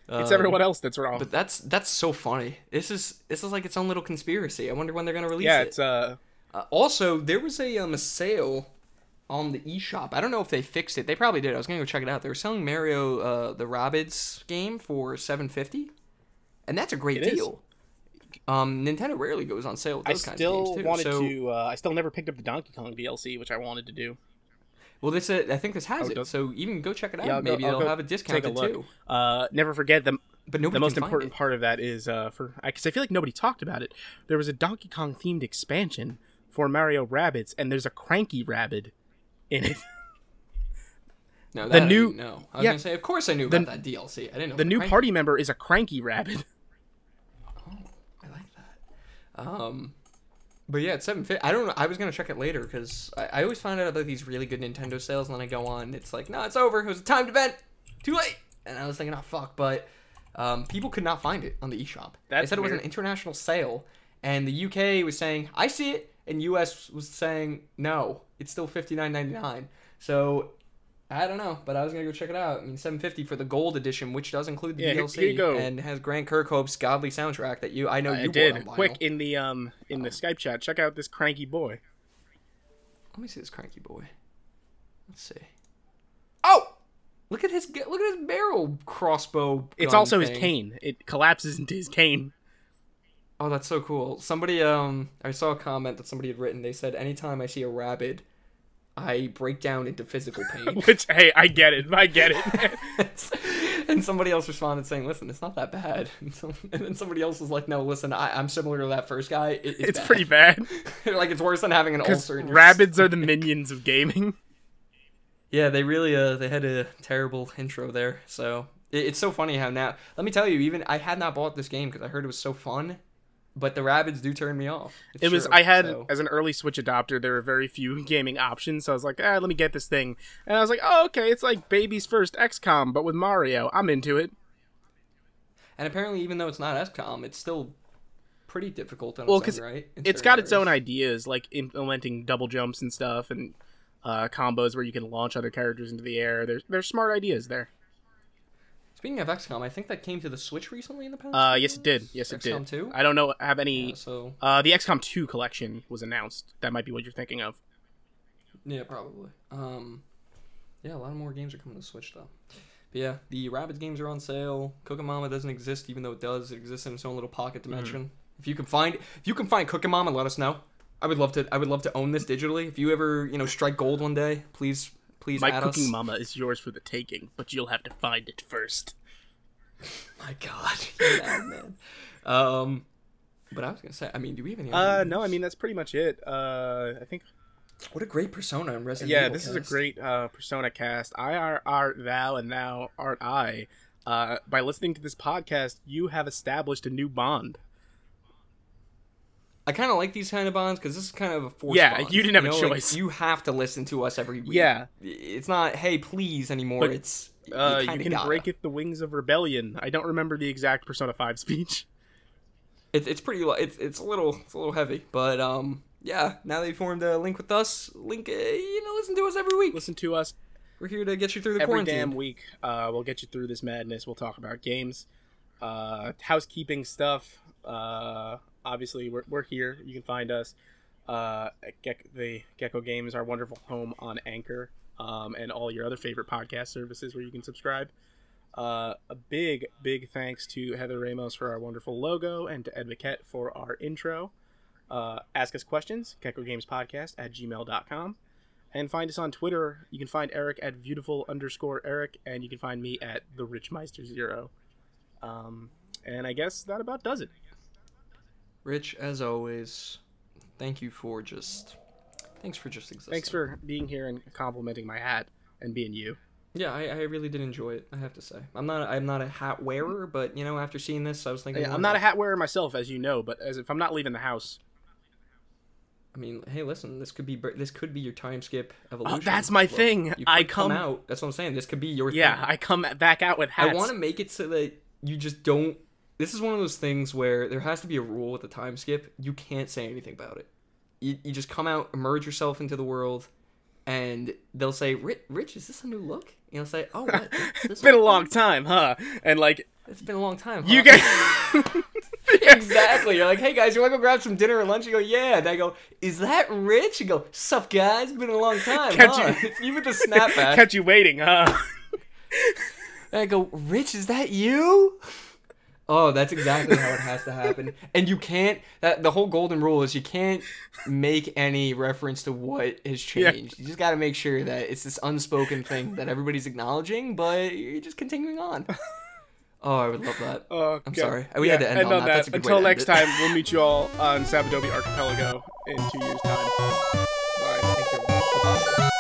It's Um, everyone else that's wrong. But that's that's so funny. This is this is like its own little conspiracy. I wonder when they're gonna release yeah, it. it's uh Uh, also, there was a um a sale on the eShop. I don't know if they fixed it. They probably did. I was gonna go check it out. They were selling Mario uh, the Rabbids game for seven fifty, and that's a great It deal. Um, Nintendo rarely goes on sale with I those kinds of games too. wanted so, to uh I still never picked up the Donkey Kong DLC, which I wanted to do. well, this uh, I think this has Oh, it. So even go check it out. Yeah, I'll go- Maybe they'll have it discounted a too. Uh never forget the But nobody the most important part of that is uh for because I feel like nobody talked about it. There was a Donkey Kong themed expansion for Mario Rabbids, and there's a cranky rabbit in it. No, The new- didn't. I was yeah. gonna say, of course I knew The- about that DLC. I didn't know The new Cranky. party member is a cranky rabbit. Oh, I like that. Um, but yeah, it's seven fifty. I don't know. I was gonna check it later because I, I always find out about these really good Nintendo sales, and then I go on. It's like, no, it's over. It was a timed event. Too late. And I was thinking, oh fuck. But um, people could not find it on the eShop. they That's said it was an international sale, and the UK was saying, I see it, and US was saying, no, it's still fifty nine ninety nine. So. I don't know, but I was gonna go check it out. I mean, seven fifty for the gold edition, which does include the Yeah, DLC here you go. and has Grant Kirkhope's godly soundtrack that you I know you I did. Quick in the um in the Skype chat, check out this cranky boy. Let me see this cranky boy. Let's see. Oh, look at his look at his barrel crossbow. It's also his cane. It collapses into his cane. Oh, that's so cool. Somebody um, I saw a comment that somebody had written. They said, "Anytime I see a rabbit, I break down into physical pain." Which hey, I get it. I get it. and somebody else responded saying, "Listen, it's not that bad." And, so, and then somebody else was like, "No, listen, I, I'm similar to that first guy. It, it's it's bad. pretty bad. like it's worse than having an ulcer." in your Rabbids are the minions of gaming. Yeah, they really uh they had a terrible intro there. So it, it's so funny how now. Let me tell you, even I had not bought this game because I heard it was so fun, but the Rabbids do turn me off. It's It was true, I had so- as an early Switch adopter, there were very few gaming options, so I was like, ah, let me get this thing. And I was like, oh, okay, it's like baby's first XCOM, but with Mario. I'm into it. and apparently, even though it's not XCOM, it's still pretty difficult. Well, its 'cause own, right? In It's got its own ideas, like implementing double jumps and stuff, and uh, combos where you can launch other characters into the air. There's there's smart ideas there. Speaking of XCOM, I think that came to the Switch recently in the past. Uh, yes, it did. Yes, it XCOM did. 2? I don't know. Have any? Yeah, so Uh, the XCOM 2 collection was announced. That might be what you're thinking of. yeah, probably. Um, yeah, a lot of more games are coming to Switch though. But yeah, the Rabbids games are on sale. Cooking Mama doesn't exist, even though it does. It exists in its own little pocket Hmm. dimension. If you can find, if you can find Cooking Mama, let us know. I would love to. I would love to own this digitally. If you ever, you know, strike gold one day, please, please My add cooking us. mama is yours for the taking, but you'll have to find it first. My God, you madman. Um, but I was gonna say, I mean, do we have any? Uh, no, I mean that's pretty much it. Uh, I think what a great persona in Resident yeah, Evil. this is a great uh, Persona cast. I are art thou, and thou art I. Uh, by listening to this podcast, you have established a new bond. I kind of like these kind of bonds because this is kind of a forced Yeah, bond. you didn't have a know, like, choice. you have to listen to us every week. Yeah. it's not hey please anymore. But, it's Uh, you kinda can gotta. break it the wings of rebellion. I don't remember the exact Persona Five speech. It's it's pretty. It's it's a little it's a little heavy, but um yeah. Now they formed a link with us. Link, uh, you know, listen to us every week. Listen to us We're here to get you through the every quarantine. damn week. Uh, we'll get you through this madness. We'll talk about games, uh, housekeeping stuff. Uh, obviously, we're, we're here. You can find us. Uh, at Gek- the Gecko Games, our wonderful home on Anchor, um, and all your other favorite podcast services where you can subscribe. Uh, a big, big thanks to Heather Ramos for our wonderful logo and to Ed Maquette for our intro. Uh, ask us questions, Gecko Games Podcast at gmail.com and find us on Twitter. You can find Eric at beautiful underscore Eric, and you can find me at the Richmeister Zero. Um, and I guess that about does it. Rich, as always, thank you for just thanks for just existing. Thanks for being here and complimenting my hat and being you. Yeah, I, I really did enjoy it. I have to say, I'm not I'm not a hat wearer, but you know, after seeing this, I was thinking. Yeah, I'm oh, not a hat wearer myself, as you know, but as if I'm not leaving the house, I mean, hey, listen, this could be this could be your time skip oh, evolution. Oh, that's my Look, thing. I come come- out. That's what I'm saying. This could be your yeah, thing. I come back out with hats. I want to make it so that you just don't. This is one of those things where there has to be a rule with the time skip. You can't say anything about it. You, you just come out, emerge yourself into the world, and they'll say, "Rich, Rich is this a new look?" And you'll say, "Oh, what? It's been a long time, huh? And like It's been a long time." you guys, exactly. You're like, "Hey guys, you want to go grab some dinner or lunch?" You go, "Yeah." And I go, "Is that Rich?" You go, "Sup, guys? It's been a long time." Catch huh?" you- with the snapback. Catch you waiting, huh? And I go, Rich, is that you? Oh, that's exactly how it has to happen. And you can't. That the whole golden rule is you can't make any reference to what has Yeah. changed. You just got to make sure that it's this unspoken thing that everybody's acknowledging, but you're just continuing on. Oh, I would love that. Oh, I'm okay. sorry. We had to end on that. That's a good way Until end next time, we'll meet you all on Sabaody Archipelago in two years' time. Bye. Thank you. Bye-bye.